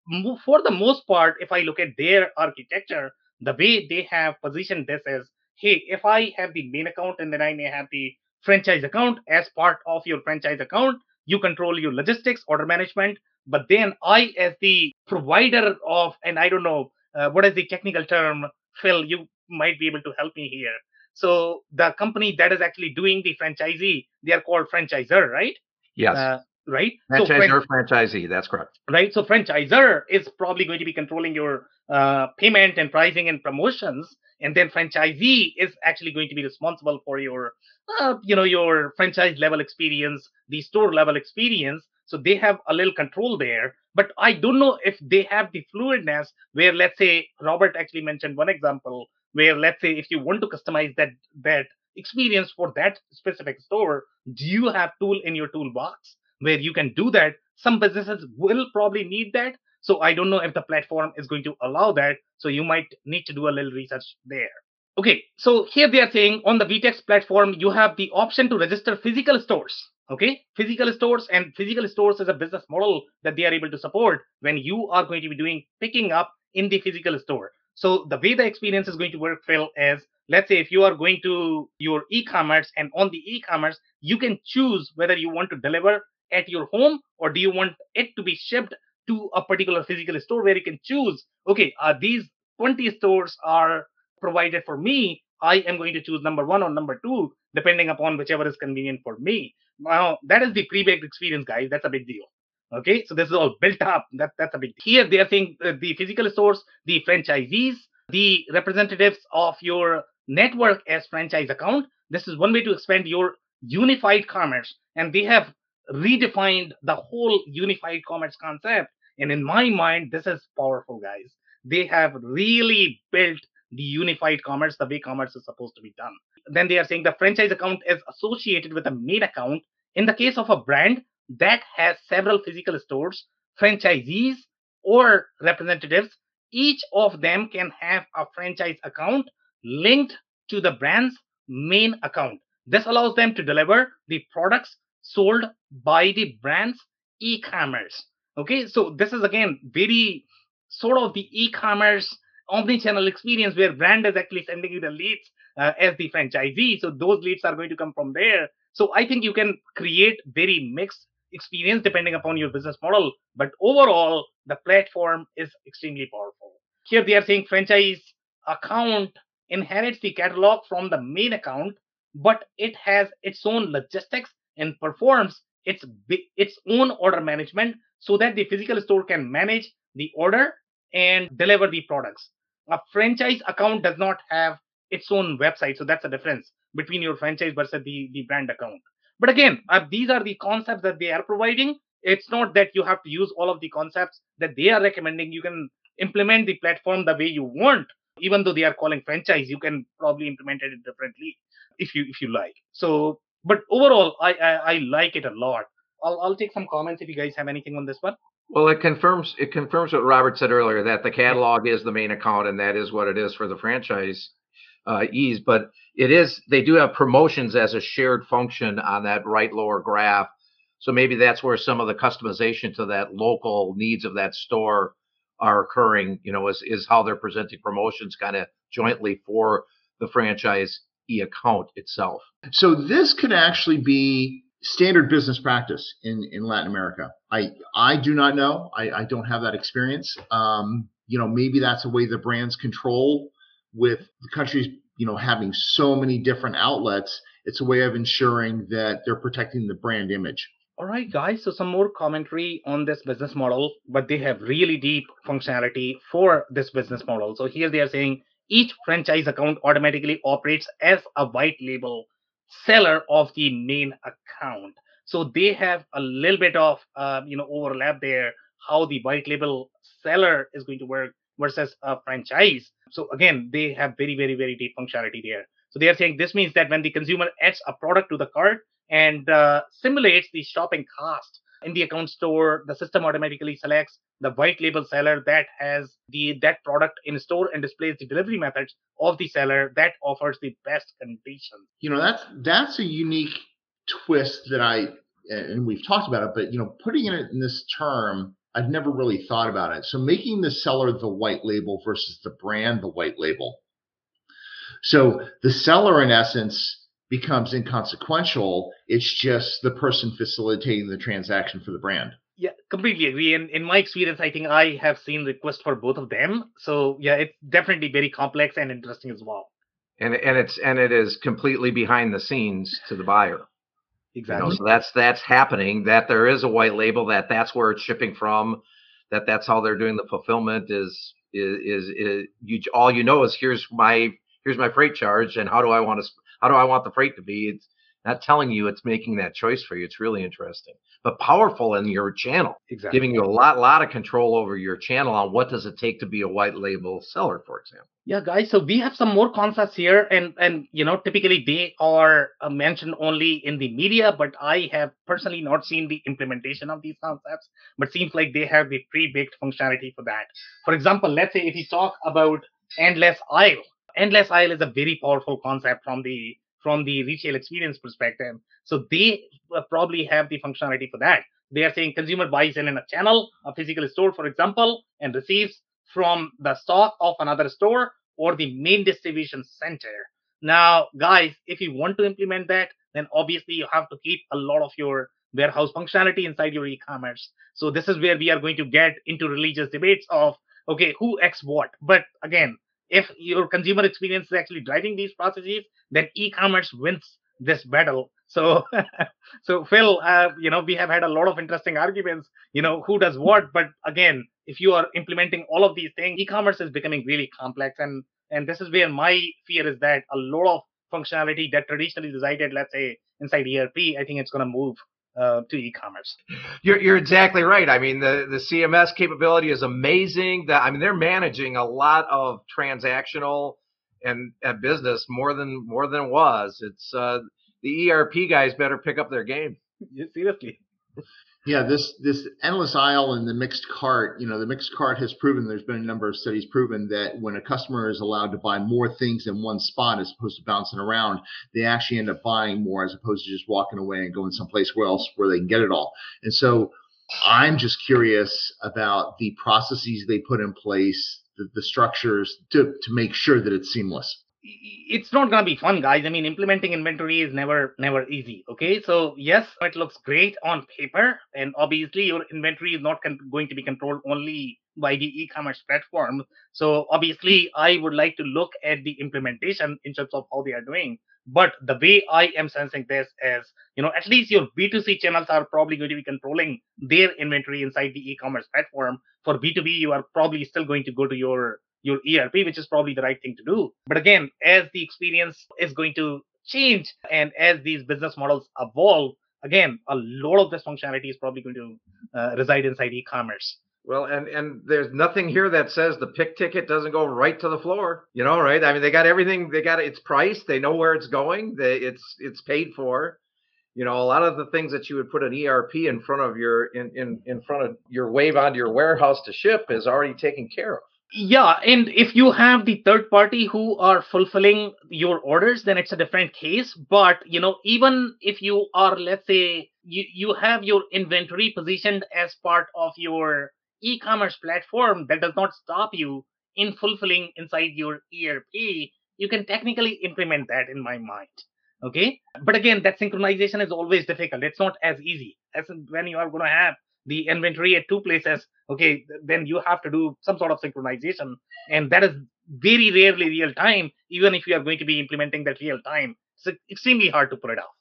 [SPEAKER 3] for the most part, if I look at their architecture, the way they have positioned this is, hey, if I have the main account and then I may have the franchise account as part of your franchise account, you control your logistics, order management. But then I, as the provider of, and I don't know uh, what is the technical term, Phil, you might be able to help me here. So the company that is actually doing the franchisee, they are called franchisor, right?
[SPEAKER 4] Yes. Uh,
[SPEAKER 3] right?
[SPEAKER 4] Franchisor, so, franchisee, that's correct.
[SPEAKER 3] Right. So franchisor is probably going to be controlling your uh, payment and pricing and promotions, and then franchisee is actually going to be responsible for your, uh, you know, your franchise level experience, the store level experience. So they have a little control there. But I don't know if they have the fluidness where, let's say, Robert actually mentioned one example where, let's say, if you want to customize that that experience for that specific store, do you have tool in your toolbox where you can do that. Some businesses will probably need that. So I don't know if the platform is going to allow that. So you might need to do a little research there. Okay, so here they are saying on the VTEX platform, you have the option to register physical stores. Okay, physical stores and physical stores is a business model that they are able to support when you are going to be doing picking up in the physical store. So the way the experience is going to work, Phil, is let's say if you are going to your e-commerce and on the e-commerce, you can choose whether you want to deliver at your home or do you want it to be shipped to a particular physical store where you can choose okay uh, these 20 stores are provided for me. I am going to choose number one or number two depending upon whichever is convenient for me. Now that is the pre-baked experience guys. That's a big deal okay so this is all built up that, that's a big deal. here they are saying uh, the physical stores the franchisees the representatives of your network as franchise account this is one way to expand your unified commerce and they have redefined the whole unified commerce concept. And in my mind, this is powerful, guys. They have really built the unified commerce the way commerce is supposed to be done. Then they are saying the franchise account is associated with a main account. In the case of a brand that has several physical stores, franchisees or representatives, each of them can have a franchise account linked to the brand's main account. This allows them to deliver the products sold by the brand's e-commerce. Okay, so this is again very sort of the e-commerce omni-channel experience where brand is actually sending you the leads uh, as the franchisee. So those leads are going to come from there. So I think you can create very mixed experience depending upon your business model. But overall, the platform is extremely powerful. Here they are saying franchise account inherits the catalog from the main account, but it has its own logistics and performs its its own order management so that the physical store can manage the order and deliver the products. A franchise account does not have its own website, so that's the difference between your franchise versus the, the brand account. But again, uh, these are the concepts that they are providing. It's not that you have to use all of the concepts that they are recommending. You can implement the platform the way you want. Even though they are calling franchise, you can probably implement it differently if you if you like. So but overall, I, I, I like it a lot. I'll I'll take some comments if you guys have anything on this one.
[SPEAKER 4] Well, it confirms it confirms what Robert said earlier that the catalog is the main account and that is what it is for the franchise uh, ease. But it is they do have promotions as a shared function on that right lower graph. So maybe that's where some of the customization to that local needs of that store are occurring, you know, is, is how they're presenting promotions kind of jointly for the franchise account itself.
[SPEAKER 1] So this could actually be standard business practice in, in Latin America. I I do not know. I, I don't have that experience. Um, you know, maybe that's a way the brands control with the countries, you know, having so many different outlets. It's a way of ensuring that they're protecting the brand image.
[SPEAKER 3] All right, guys. So some more commentary on this business model, but they have really deep functionality for this business model. So here they are saying each franchise account automatically operates as a white label seller of the main account. So they have a little bit of uh, you know overlap there. How the white label seller is going to work versus a franchise. So again, they have very very very deep functionality there. So they are saying this means that when the consumer adds a product to the cart and uh, simulates the shopping cost in the account store, the system automatically selects the white label seller that has the that product in store and displays the delivery methods of the seller that offers the best conditions.
[SPEAKER 1] You know, that's that's a unique twist that I and we've talked about it, but you know, putting it in this term, I've never really thought about it. So making the seller the white label versus the brand the white label. So the seller in essence becomes inconsequential. It's just the person facilitating the transaction for the brand.
[SPEAKER 3] Yeah, completely agree. And in my experience, I think I have seen requests for both of them. So yeah, it's definitely very complex and interesting as well.
[SPEAKER 4] And and it's and it is completely behind the scenes to the buyer.
[SPEAKER 3] Exactly.
[SPEAKER 4] You know, so that's that's happening. That there is a white label. That that's where it's shipping from. That that's how they're doing the fulfillment. Is is is, is you all you know is here's my here's my freight charge and how do I want to how do I want the freight to be? It's not telling you it's making that choice for you. It's really interesting, but powerful in your channel,
[SPEAKER 3] exactly.
[SPEAKER 4] giving you a lot, lot of control over your channel on what does it take to be a white label seller, for example.
[SPEAKER 3] Yeah, guys. So we have some more concepts here, and and you know, typically they are uh, mentioned only in the media, but I have personally not seen the implementation of these concepts. But seems like they have the pre-baked functionality for that. For example, let's say if you talk about endless aisle, endless aisle is a very powerful concept from the from the retail experience perspective. So they uh, probably have the functionality for that. They are saying consumer buys in, in a channel, a physical store, for example, and receives from the stock of another store or the main distribution center. Now, guys, if you want to implement that, then obviously you have to keep a lot of your warehouse functionality inside your e-commerce. So this is where we are going to get into religious debates of okay, who X what. But again, if your consumer experience is actually driving these processes, then e-commerce wins this battle. So, so Phil, uh, you know, we have had a lot of interesting arguments. You know, who does what? But again, if you are implementing all of these things, e-commerce is becoming really complex, and and this is where my fear is that a lot of functionality that traditionally resided, let's say, inside ERP, I think it's going to move uh, to e-commerce.
[SPEAKER 4] You're you're exactly right. I mean, the the CMS capability is amazing. That I mean, they're managing a lot of transactional and, and business more than more than it was. It's uh, the ERP guys better pick up their game.
[SPEAKER 3] Seriously.
[SPEAKER 1] Yeah, this this endless aisle and the mixed cart, you know, the mixed cart has proven there's been a number of studies proven that when a customer is allowed to buy more things in one spot as opposed to bouncing around, they actually end up buying more as opposed to just walking away and going someplace else where they can get it all. And so I'm just curious about the processes they put in place, the, the structures to to make sure that it's seamless
[SPEAKER 3] it's not going to be fun guys. I mean implementing inventory is never never easy okay? So yes it looks great on paper and obviously your inventory is not con- going to be controlled only by the e-commerce platform. So obviously i would like to look at the implementation in terms of how they are doing. But the way i am sensing this is you know at least your b2c channels are probably going to be controlling their inventory inside the e-commerce platform. For b2b you are probably still going to go to your your ERP, which is probably the right thing to do. But again, as the experience is going to change and as these business models evolve, again, a lot of this functionality is probably going to uh, reside inside e-commerce.
[SPEAKER 4] Well, and and there's nothing here that says the pick ticket doesn't go right to the floor. You know, right? I mean, they got everything. They got its price. They know where it's going. They, it's it's paid for. You know, a lot of the things that you would put an ERP in front of your in in in front of your wave onto your warehouse to ship is already taken care of.
[SPEAKER 3] Yeah, and if you have the third party who are fulfilling your orders, then it's a different case. But you know, even if you are, let's say, you you have your inventory positioned as part of your e-commerce platform that does not stop you in fulfilling inside your ERP, you can technically implement that in my mind. Okay. But again, that synchronization is always difficult. It's not as easy as when you are going to have the inventory at two places. Okay. Then you have to do some sort of synchronization. And that is very rarely real time, even if you are going to be implementing that real time. It's extremely hard to pull it off.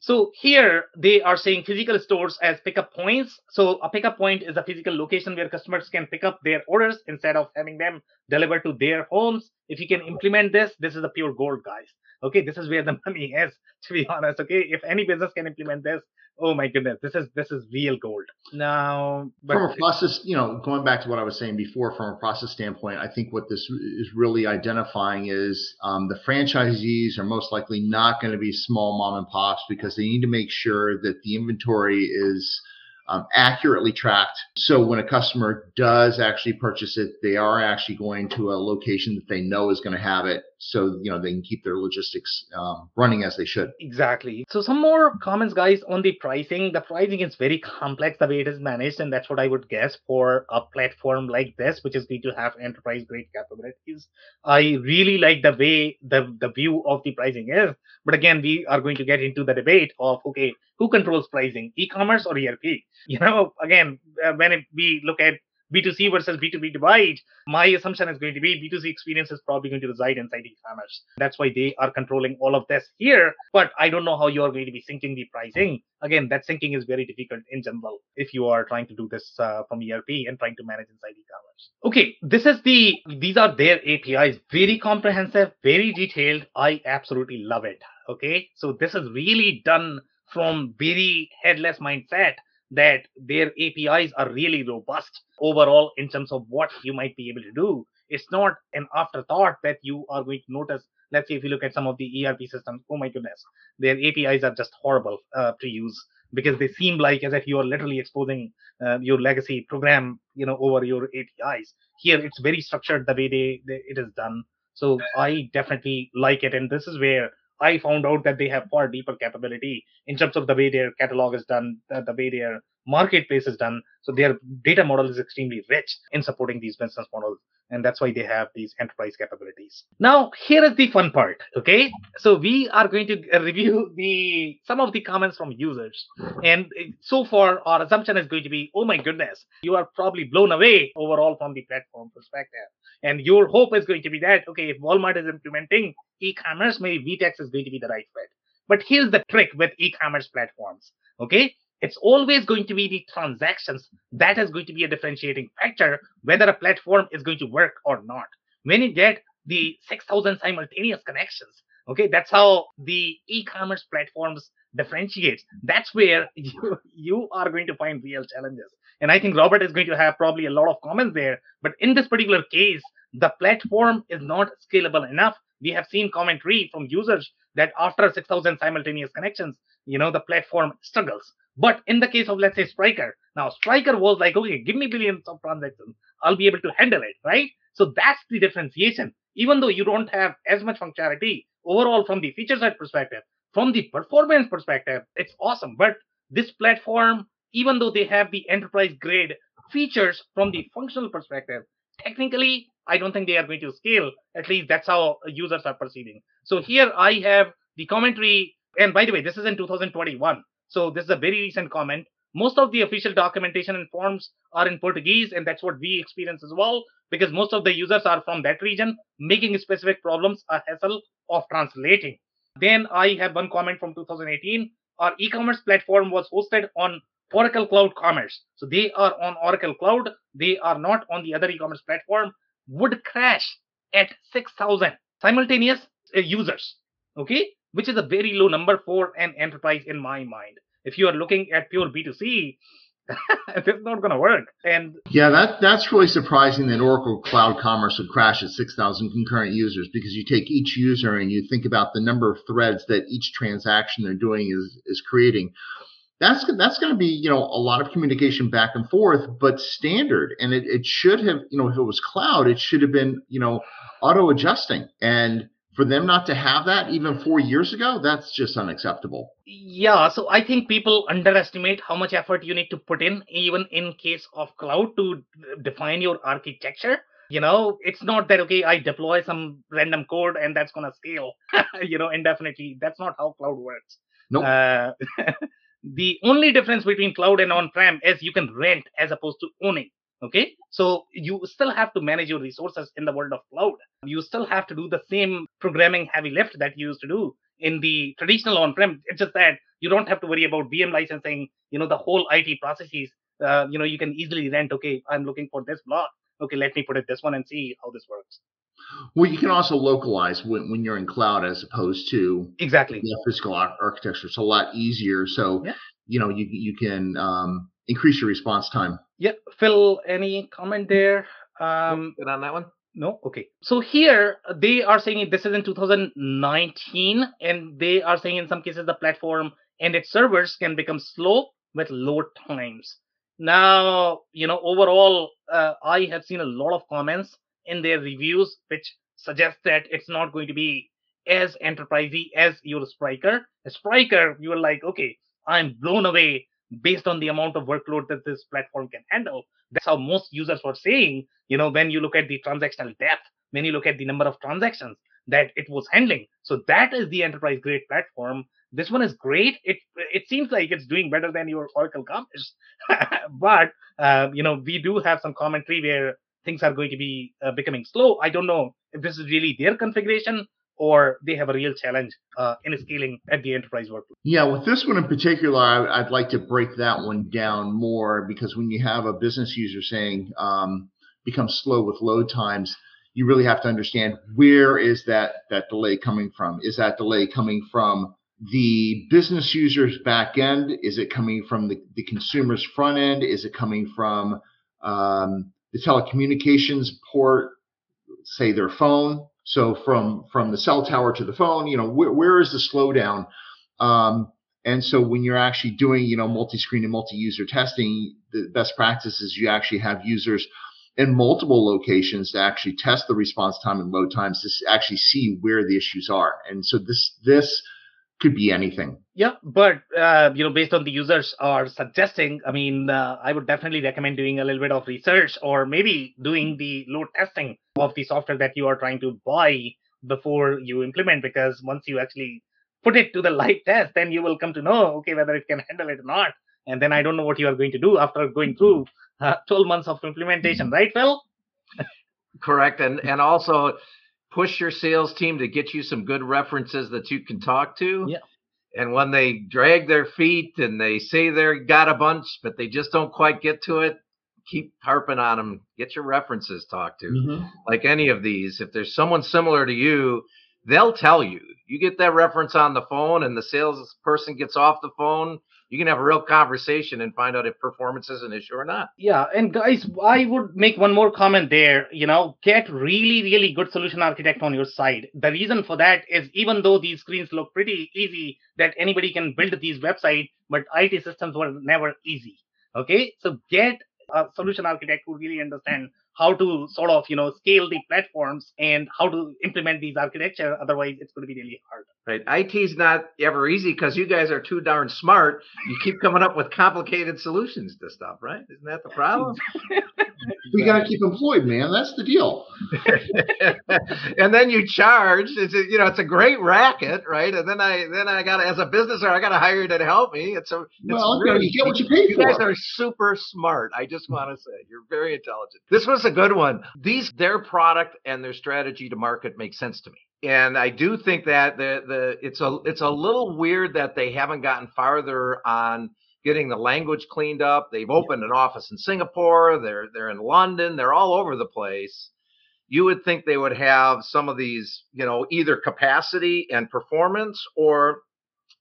[SPEAKER 3] So here they are saying physical stores as pickup points. So a pickup point is a physical location where customers can pick up their orders instead of having them delivered to their homes. If you can implement this, this is the pure gold, guys. Okay, this is where the money is, to be honest. Okay, if any business can implement this, oh my goodness, this is this is real gold. Now,
[SPEAKER 1] from a process, you know, going back to what I was saying before, from a process standpoint, I think what this is really identifying is um, the franchisees are most likely not going to be small mom and pops because they need to make sure that the inventory is um, accurately tracked. So when a customer does actually purchase it, they are actually going to a location that they know is going to have it. So, you know, they can keep their logistics um, running as they should.
[SPEAKER 3] Exactly. So some more comments, guys, on the pricing. The pricing is very complex the way it is managed. And that's what I would guess for a platform like this, which is going to have enterprise grade capabilities. I really like the way the, the view of the pricing is. But again, we are going to get into the debate of, okay, who controls pricing, e-commerce or ERP? You know, again, uh, when we look at B2C versus B2B divide, my assumption is going to be B2C experience is probably going to reside inside e-commerce. That's why they are controlling all of this here. But I don't know how you are going to be syncing the pricing. Again, that syncing is very difficult in general if you are trying to do this uh, from ERP and trying to manage inside e-commerce. Okay, this is the, these are their APIs. Very comprehensive, very detailed. I absolutely love it. Okay, so this is really done from very headless mindset that their APIs are really robust overall in terms of what you might be able to do. It's not an afterthought that you are going to notice. Let's say if you look at some of the ERP systems, oh my goodness, their APIs are just horrible uh, to use because they seem like as if you are literally exposing uh, your legacy program, you know, over your APIs. Here, it's very structured the way they, they it is done. So I definitely like it, and this is where I found out that they have far deeper capability in terms of the way their catalog is done, the, the way their marketplace is done. So their data model is extremely rich in supporting these business models. And that's why they have these enterprise capabilities. Now, here is the fun part. Okay. So we are going to review the, some of the comments from users. And uh, so far, our assumption is going to be, oh my goodness, you are probably blown away overall from the platform perspective. And your hope is going to be that, okay, if Walmart is implementing e-commerce, maybe VTEX is going to be the right fit. But here's the trick with e-commerce platforms. Okay. It's always going to be the transactions that is going to be a differentiating factor whether a platform is going to work or not. When you get the 6,000 simultaneous connections, okay, that's how the e-commerce platforms differentiates. That's where you, you are going to find real challenges. And I think Robert is going to have probably a lot of comments there. But in this particular case, the platform is not scalable enough. We have seen commentary from users that after 6,000 simultaneous connections, you know, the platform struggles. But in the case of, let's say, Spryker, now Spryker was like, okay, give me billions of transactions. I'll be able to handle it, right? So that's the differentiation. Even though you don't have as much functionality overall from the feature set perspective, from the performance perspective, it's awesome. But this platform, even though they have the enterprise grade features from the functional perspective, technically, I don't think they are going to scale. At least that's how users are perceiving. So here I have the commentary. And by the way, this is in 2021. So this is a very recent comment. Most of the official documentation and forms are in Portuguese, and that's what we experience as well, because most of the users are from that region, making specific problems a hassle of translating. Then I have one comment from 2018. Our e-commerce platform was hosted on Oracle Cloud Commerce. So they are on Oracle Cloud. They are not on the other e-commerce platform. Would crash at 6,000 simultaneous uh, users. Okay which is a very low number for an enterprise in my mind. If you are looking at pure B2C, it's not going to work. And
[SPEAKER 1] yeah, that that's really surprising that Oracle Cloud Commerce would crash at 6,000 concurrent users because you take each user and you think about the number of threads that each transaction they're doing is is creating. That's that's going to be you know a lot of communication back and forth, but standard. And it, it should have you know if it was cloud, it should have been you know auto adjusting and for them not to have that even four years ago, that's just unacceptable.
[SPEAKER 3] Yeah, so I think people underestimate how much effort you need to put in, even in case of cloud, to define your architecture. You know, it's not that okay, I deploy some random code and that's gonna scale, you know, indefinitely. That's not how cloud works.
[SPEAKER 1] Nope.
[SPEAKER 3] Uh, the only difference between cloud and on-prem is you can rent as opposed to owning. Okay, so you still have to manage your resources in the world of cloud. You still have to do the same programming heavy lift that you used to do in the traditional on-prem. It's just that you don't have to worry about VM licensing. You know the whole IT processes. Uh, you know you can easily rent. Okay, I'm looking for this block. Okay, let me put it this one and see how this works.
[SPEAKER 1] Well, you can also localize when, when you're in cloud as opposed to
[SPEAKER 3] Exactly.
[SPEAKER 1] the physical ar- architecture. It's a lot easier. So,
[SPEAKER 3] Yeah.
[SPEAKER 1] you know, you you can um, increase your response time.
[SPEAKER 3] Yeah, Phil, any comment there? Um,
[SPEAKER 4] Good on that one.
[SPEAKER 3] no, okay. So here uh, they are saying this is in 2019, and they are saying in some cases the platform and its servers can become slow with load times. Now, you know, overall, uh, I have seen a lot of comments in their reviews which suggest that it's not going to be as enterprisey as your Spryker. A Spryker, you are like, okay, I'm blown away based on the amount of workload that this platform can handle. That's how most users were saying, you know, when you look at the transactional depth, when you look at the number of transactions that it was handling. So that is the enterprise grade platform. This one is great. It it seems like it's doing better than your Oracle Commerce, but uh, you know we do have some commentary where things are going to be uh, becoming slow. I don't know if this is really their configuration or they have a real challenge uh, in scaling at the enterprise workload.
[SPEAKER 1] Yeah, with this one in particular, I, I'd like to break that one down more because when you have a business user saying um, becomes slow with load times, you really have to understand where is that that delay coming from? Is that delay coming from the business user's back end? Is it coming from the, the consumer's front end? Is it coming from um, the telecommunications port, say their phone? So from from the cell tower to the phone, you know, where, where is the slowdown? Um, and so when you're actually doing, you know, multi-screen and multi-user testing, the best practice is you actually have users in multiple locations to actually test the response time and load times to actually see where the issues are. And so this this could be anything.
[SPEAKER 3] Yeah, but uh, you know, based on the users are suggesting, I mean, uh, I would definitely recommend doing a little bit of research or maybe doing the load testing of the software that you are trying to buy before you implement. Because once you actually put it to the live test, then you will come to know, okay, whether it can handle it or not. And then I don't know what you are going to do after going through uh, 12 months of implementation, right, Phil?
[SPEAKER 4] Correct. And and also push your sales team to get you some good references that you can talk to.
[SPEAKER 3] Yeah.
[SPEAKER 4] And when they drag their feet and they say they're got a bunch, but they just don't quite get to it, keep harping on them. Get your references talked to. Mm-hmm. Like any of these, if there's someone similar to you, they'll tell you. You get that reference on the phone, and the salesperson gets off the phone. You can have a real conversation and find out if performance is an issue or not.
[SPEAKER 3] Yeah, and guys, I would make one more comment there. You know, get really, really good solution architect on your side. The reason for that is even though these screens look pretty easy, that anybody can build these websites, but IT systems were never easy. Okay, so get a solution architect who really understand how to sort of you know scale the platforms and how to implement these architecture. Otherwise, it's going to be really hard.
[SPEAKER 4] Right. IT's not ever easy because you guys are too darn smart. You keep coming up with complicated solutions to stuff, right? Isn't that the problem?
[SPEAKER 1] We got to keep employed, man. That's the deal.
[SPEAKER 4] and then you charge. It's a, you know it's a great racket, right? And then I then I got as a business owner I got to hire you to help me. It's a it's
[SPEAKER 1] Well, you,
[SPEAKER 4] really
[SPEAKER 1] you get what you pay
[SPEAKER 4] You guys are super smart. I just want to say you're very intelligent. This was a good one. These their product and their strategy to market makes sense to me. And I do think that the the it's a it's a little weird that they haven't gotten farther on getting the language cleaned up. They've opened an office in Singapore. They're they're in London. They're all over the place. You would think they would have some of these, you know, either capacity and performance or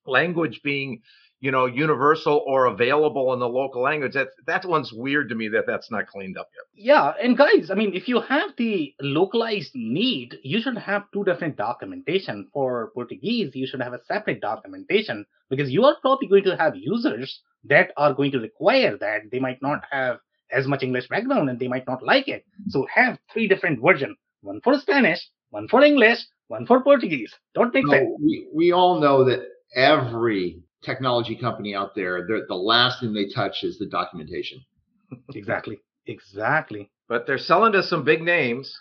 [SPEAKER 4] language being you know, universal or available in the local language. That that one's weird to me that that's not cleaned up yet.
[SPEAKER 3] Yeah, and guys, I mean, if you have the localized need, you should have two different documentation. For Portuguese, you should have a separate documentation because you are probably going to have users that are going to require that. They might not have as much English background and they might not like it. So have three different version, one for Spanish, one for English, one for Portuguese. Don't make
[SPEAKER 1] No,
[SPEAKER 3] sense.
[SPEAKER 1] we, we all know that every technology company out there, the last thing they touch is the documentation.
[SPEAKER 3] Exactly. Exactly.
[SPEAKER 4] But they're selling to some big names.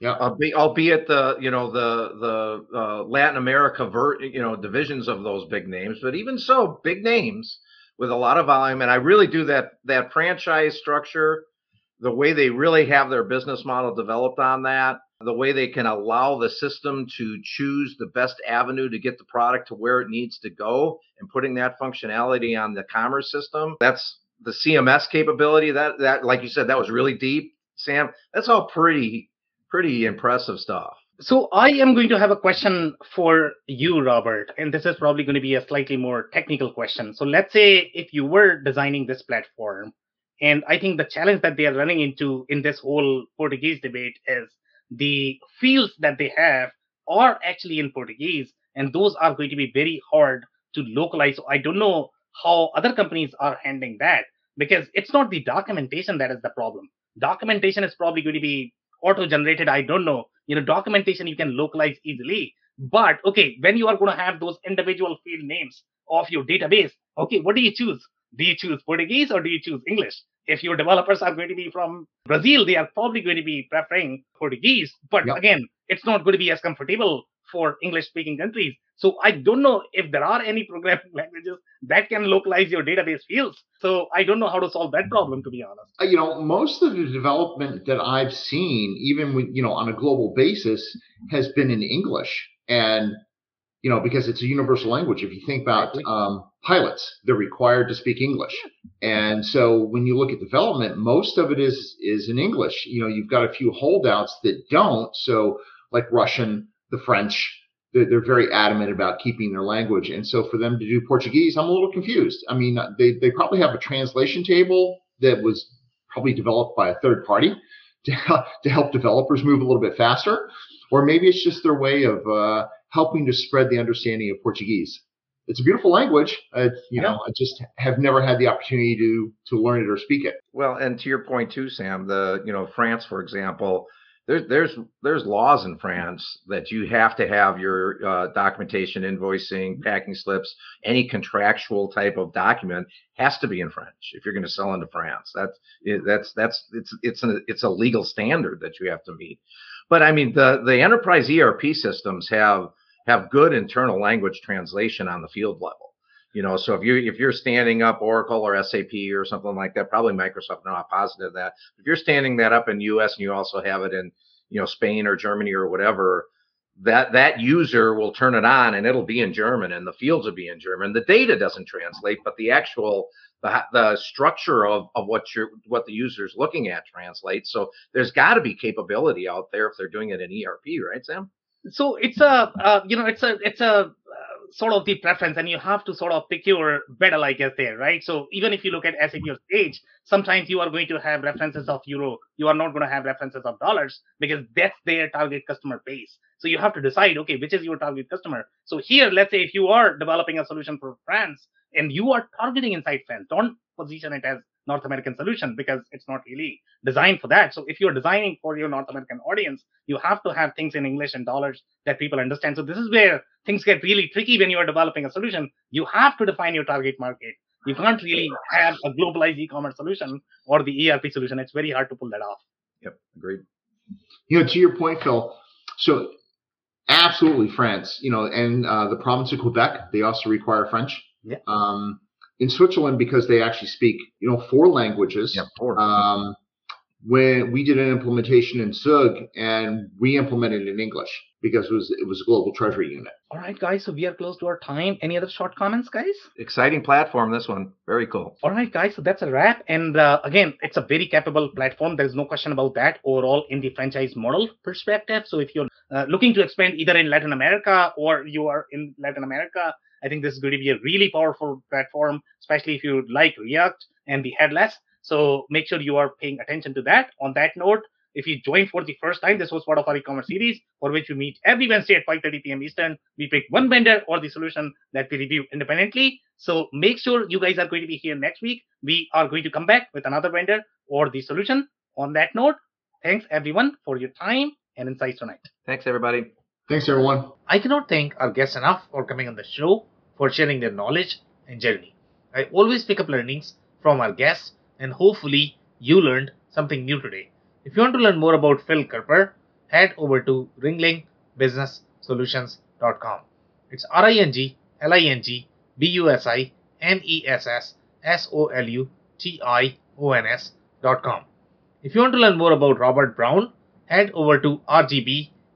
[SPEAKER 1] Yeah.
[SPEAKER 4] Albeit, albeit the you know the the uh, Latin America ver- you know divisions of those big names, but even so, big names with a lot of volume. And I really do that that franchise structure, the way they really have their business model developed on that, the way they can allow the system to choose the best avenue to get the product to where it needs to go, and putting that functionality on the commerce system. That's the CMS capability. That that like you said, that was really deep, Sam. That's all pretty pretty impressive stuff.
[SPEAKER 3] So I am going to have a question for you, Robert, and this is probably going to be a slightly more technical question. So let's say if you were designing this platform, and I think the challenge that they are running into in this whole Portuguese debate is the fields that they have are actually in Portuguese, and those are going to be very hard to localize. So I don't know how other companies are handling that because it's not the documentation that is the problem. Documentation is probably going to be auto generated. I don't know. You know, documentation you can localize easily. But okay, when you are going to have those individual field names of your database, okay, what do you choose? Do you choose Portuguese or do you choose English? If your developers are going to be from Brazil, they are probably going to be preferring Portuguese. But
[SPEAKER 1] Yep.
[SPEAKER 3] again, it's not going to be as comfortable for English speaking countries. So I don't know if there are any programming languages that can localize your database fields. So I don't know how to solve that problem, to be honest.
[SPEAKER 1] Uh, you know, most of the development that I've seen, even with, you know, on a global basis, has been in English. And, you know, because it's a universal language. If you think about um, pilots, they're required to speak English. And so when you look at development, most of it is is in English. You know, you've got a few holdouts that don't. So like Russian, the French, they're, they're very adamant about keeping their language. And so for them to do Portuguese, I'm a little confused. I mean, they, they probably have a translation table that was probably developed by a third party to, help- to help developers move a little bit faster. Or maybe it's just their way of uh, helping to spread the understanding of Portuguese. It's a beautiful language. Uh, you know, I just have never had the opportunity to to learn it or speak it.
[SPEAKER 4] Well, and to your point too, Sam, the you know France, for example, there's there's there's laws in France that you have to have your uh, documentation, invoicing, packing slips, any contractual type of document has to be in French if you're going to sell into France. That's that's that's it's it's a it's a legal standard that you have to meet. But I mean, the the enterprise ERP systems have have good internal language translation on the field level. You know, so if you if you're standing up Oracle or SAP or something like that, probably Microsoft. No, I'm positive that. If you're standing that up in US and you also have it in you know Spain or Germany or whatever, that that user will turn it on and it'll be in German and the fields will be in German. The data doesn't translate, but the actual the, the structure of, of what you're what the user's looking at translates. So there's got to be capability out there if they're doing it in ERP, right, Sam?
[SPEAKER 3] So it's a uh, you know it's a it's a uh, sort of the preference and you have to sort of pick your battle i guess there right? So even if you look at sap or sage sometimes you are going to have references of euro. You are not going to have references of dollars because that's their target customer base. So you have to decide okay which is your target customer? So here let's say if you are developing a solution for france and you are targeting inside france don't position it as north american solution because it's not really designed for that so if you're designing for your north american audience you have to have things in english and dollars that people understand so this is where things get really tricky when you are developing a solution you have to define your target market you can't really have a globalized e-commerce solution or the erp solution it's very hard to pull that off
[SPEAKER 4] Yep, agreed.
[SPEAKER 1] You know, to your point, Phil. So absolutely France. You know, and uh, the province of Quebec, they also require French.
[SPEAKER 3] Yeah.
[SPEAKER 1] Um, in Switzerland, because they actually speak, you know, four languages.
[SPEAKER 4] Yep, four.
[SPEAKER 1] Um, when we did an implementation in Zug and we implemented in English because it was it was a global treasury unit.
[SPEAKER 3] all right guys so we are close to our time any other short comments guys
[SPEAKER 4] Exciting platform, this one. Very cool.
[SPEAKER 3] All right, guys. So that's a wrap. And uh, again, it's a very capable platform. There's no question about that overall in the franchise model perspective. So if you're uh, looking to expand either in Latin America or you are in Latin America, I think this is going to be a really powerful platform, especially if you like React and the headless. So make sure you are paying attention to that. On that note, if you join for the first time, this was part of our e-commerce series for which we meet every Wednesday at 5:30 p.m. Eastern. We pick one vendor or the solution that we review independently. So make sure you guys are going to be here next week. We are going to come back with another vendor or the solution. On that note, thanks everyone for your time and insights tonight.
[SPEAKER 4] Thanks, everybody.
[SPEAKER 1] Thanks, everyone.
[SPEAKER 3] I cannot thank our guests enough for coming on the show, for sharing their knowledge and journey. I always pick up learnings from our guests, and hopefully, you learned something new today. If you want to learn more about Phil Kerper, head over to ringling.businesssolutions.com. It's R I N G L I N G B U S I N E S S S O L U T I O N S.com. If you want to learn more about Robert Brown, head over to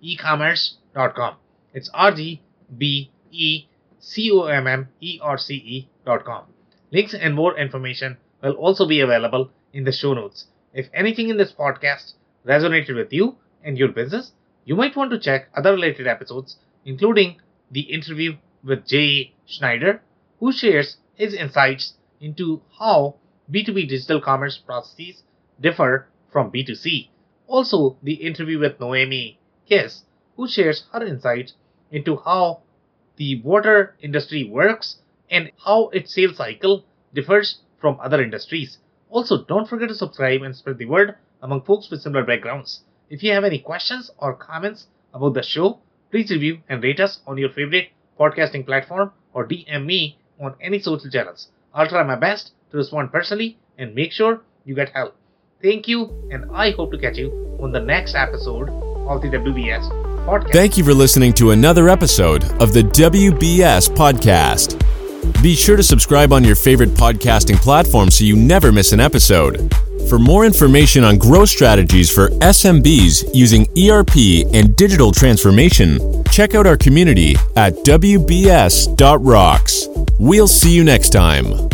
[SPEAKER 3] rgbecommerce.com. It's rgbecommerce.com. Links and more information will also be available in the show notes. If anything in this podcast resonated with you and your business, you might want to check other related episodes, including the interview with Jay Schneider, who shares his insights into how B2B digital commerce processes differ from B2C. Also, the interview with Noemi Kiss, who shares her insights into how the water industry works and how its sales cycle differs from other industries. Also, don't forget to subscribe and spread the word among folks with similar backgrounds. If you have any questions or comments about the show, please review and rate us on your favorite podcasting platform or DM me on any social channels. I'll try my best to respond personally and make sure you get help. Thank you, and I hope to catch you on the next episode the WBS podcast.
[SPEAKER 2] Thank you for listening to another episode of the WBS podcast. Be sure to subscribe on your favorite podcasting platform so you never miss an episode. For more information on growth strategies for SMBs using ERP and digital transformation, check out our community at WBS.rocks. We'll see you next time.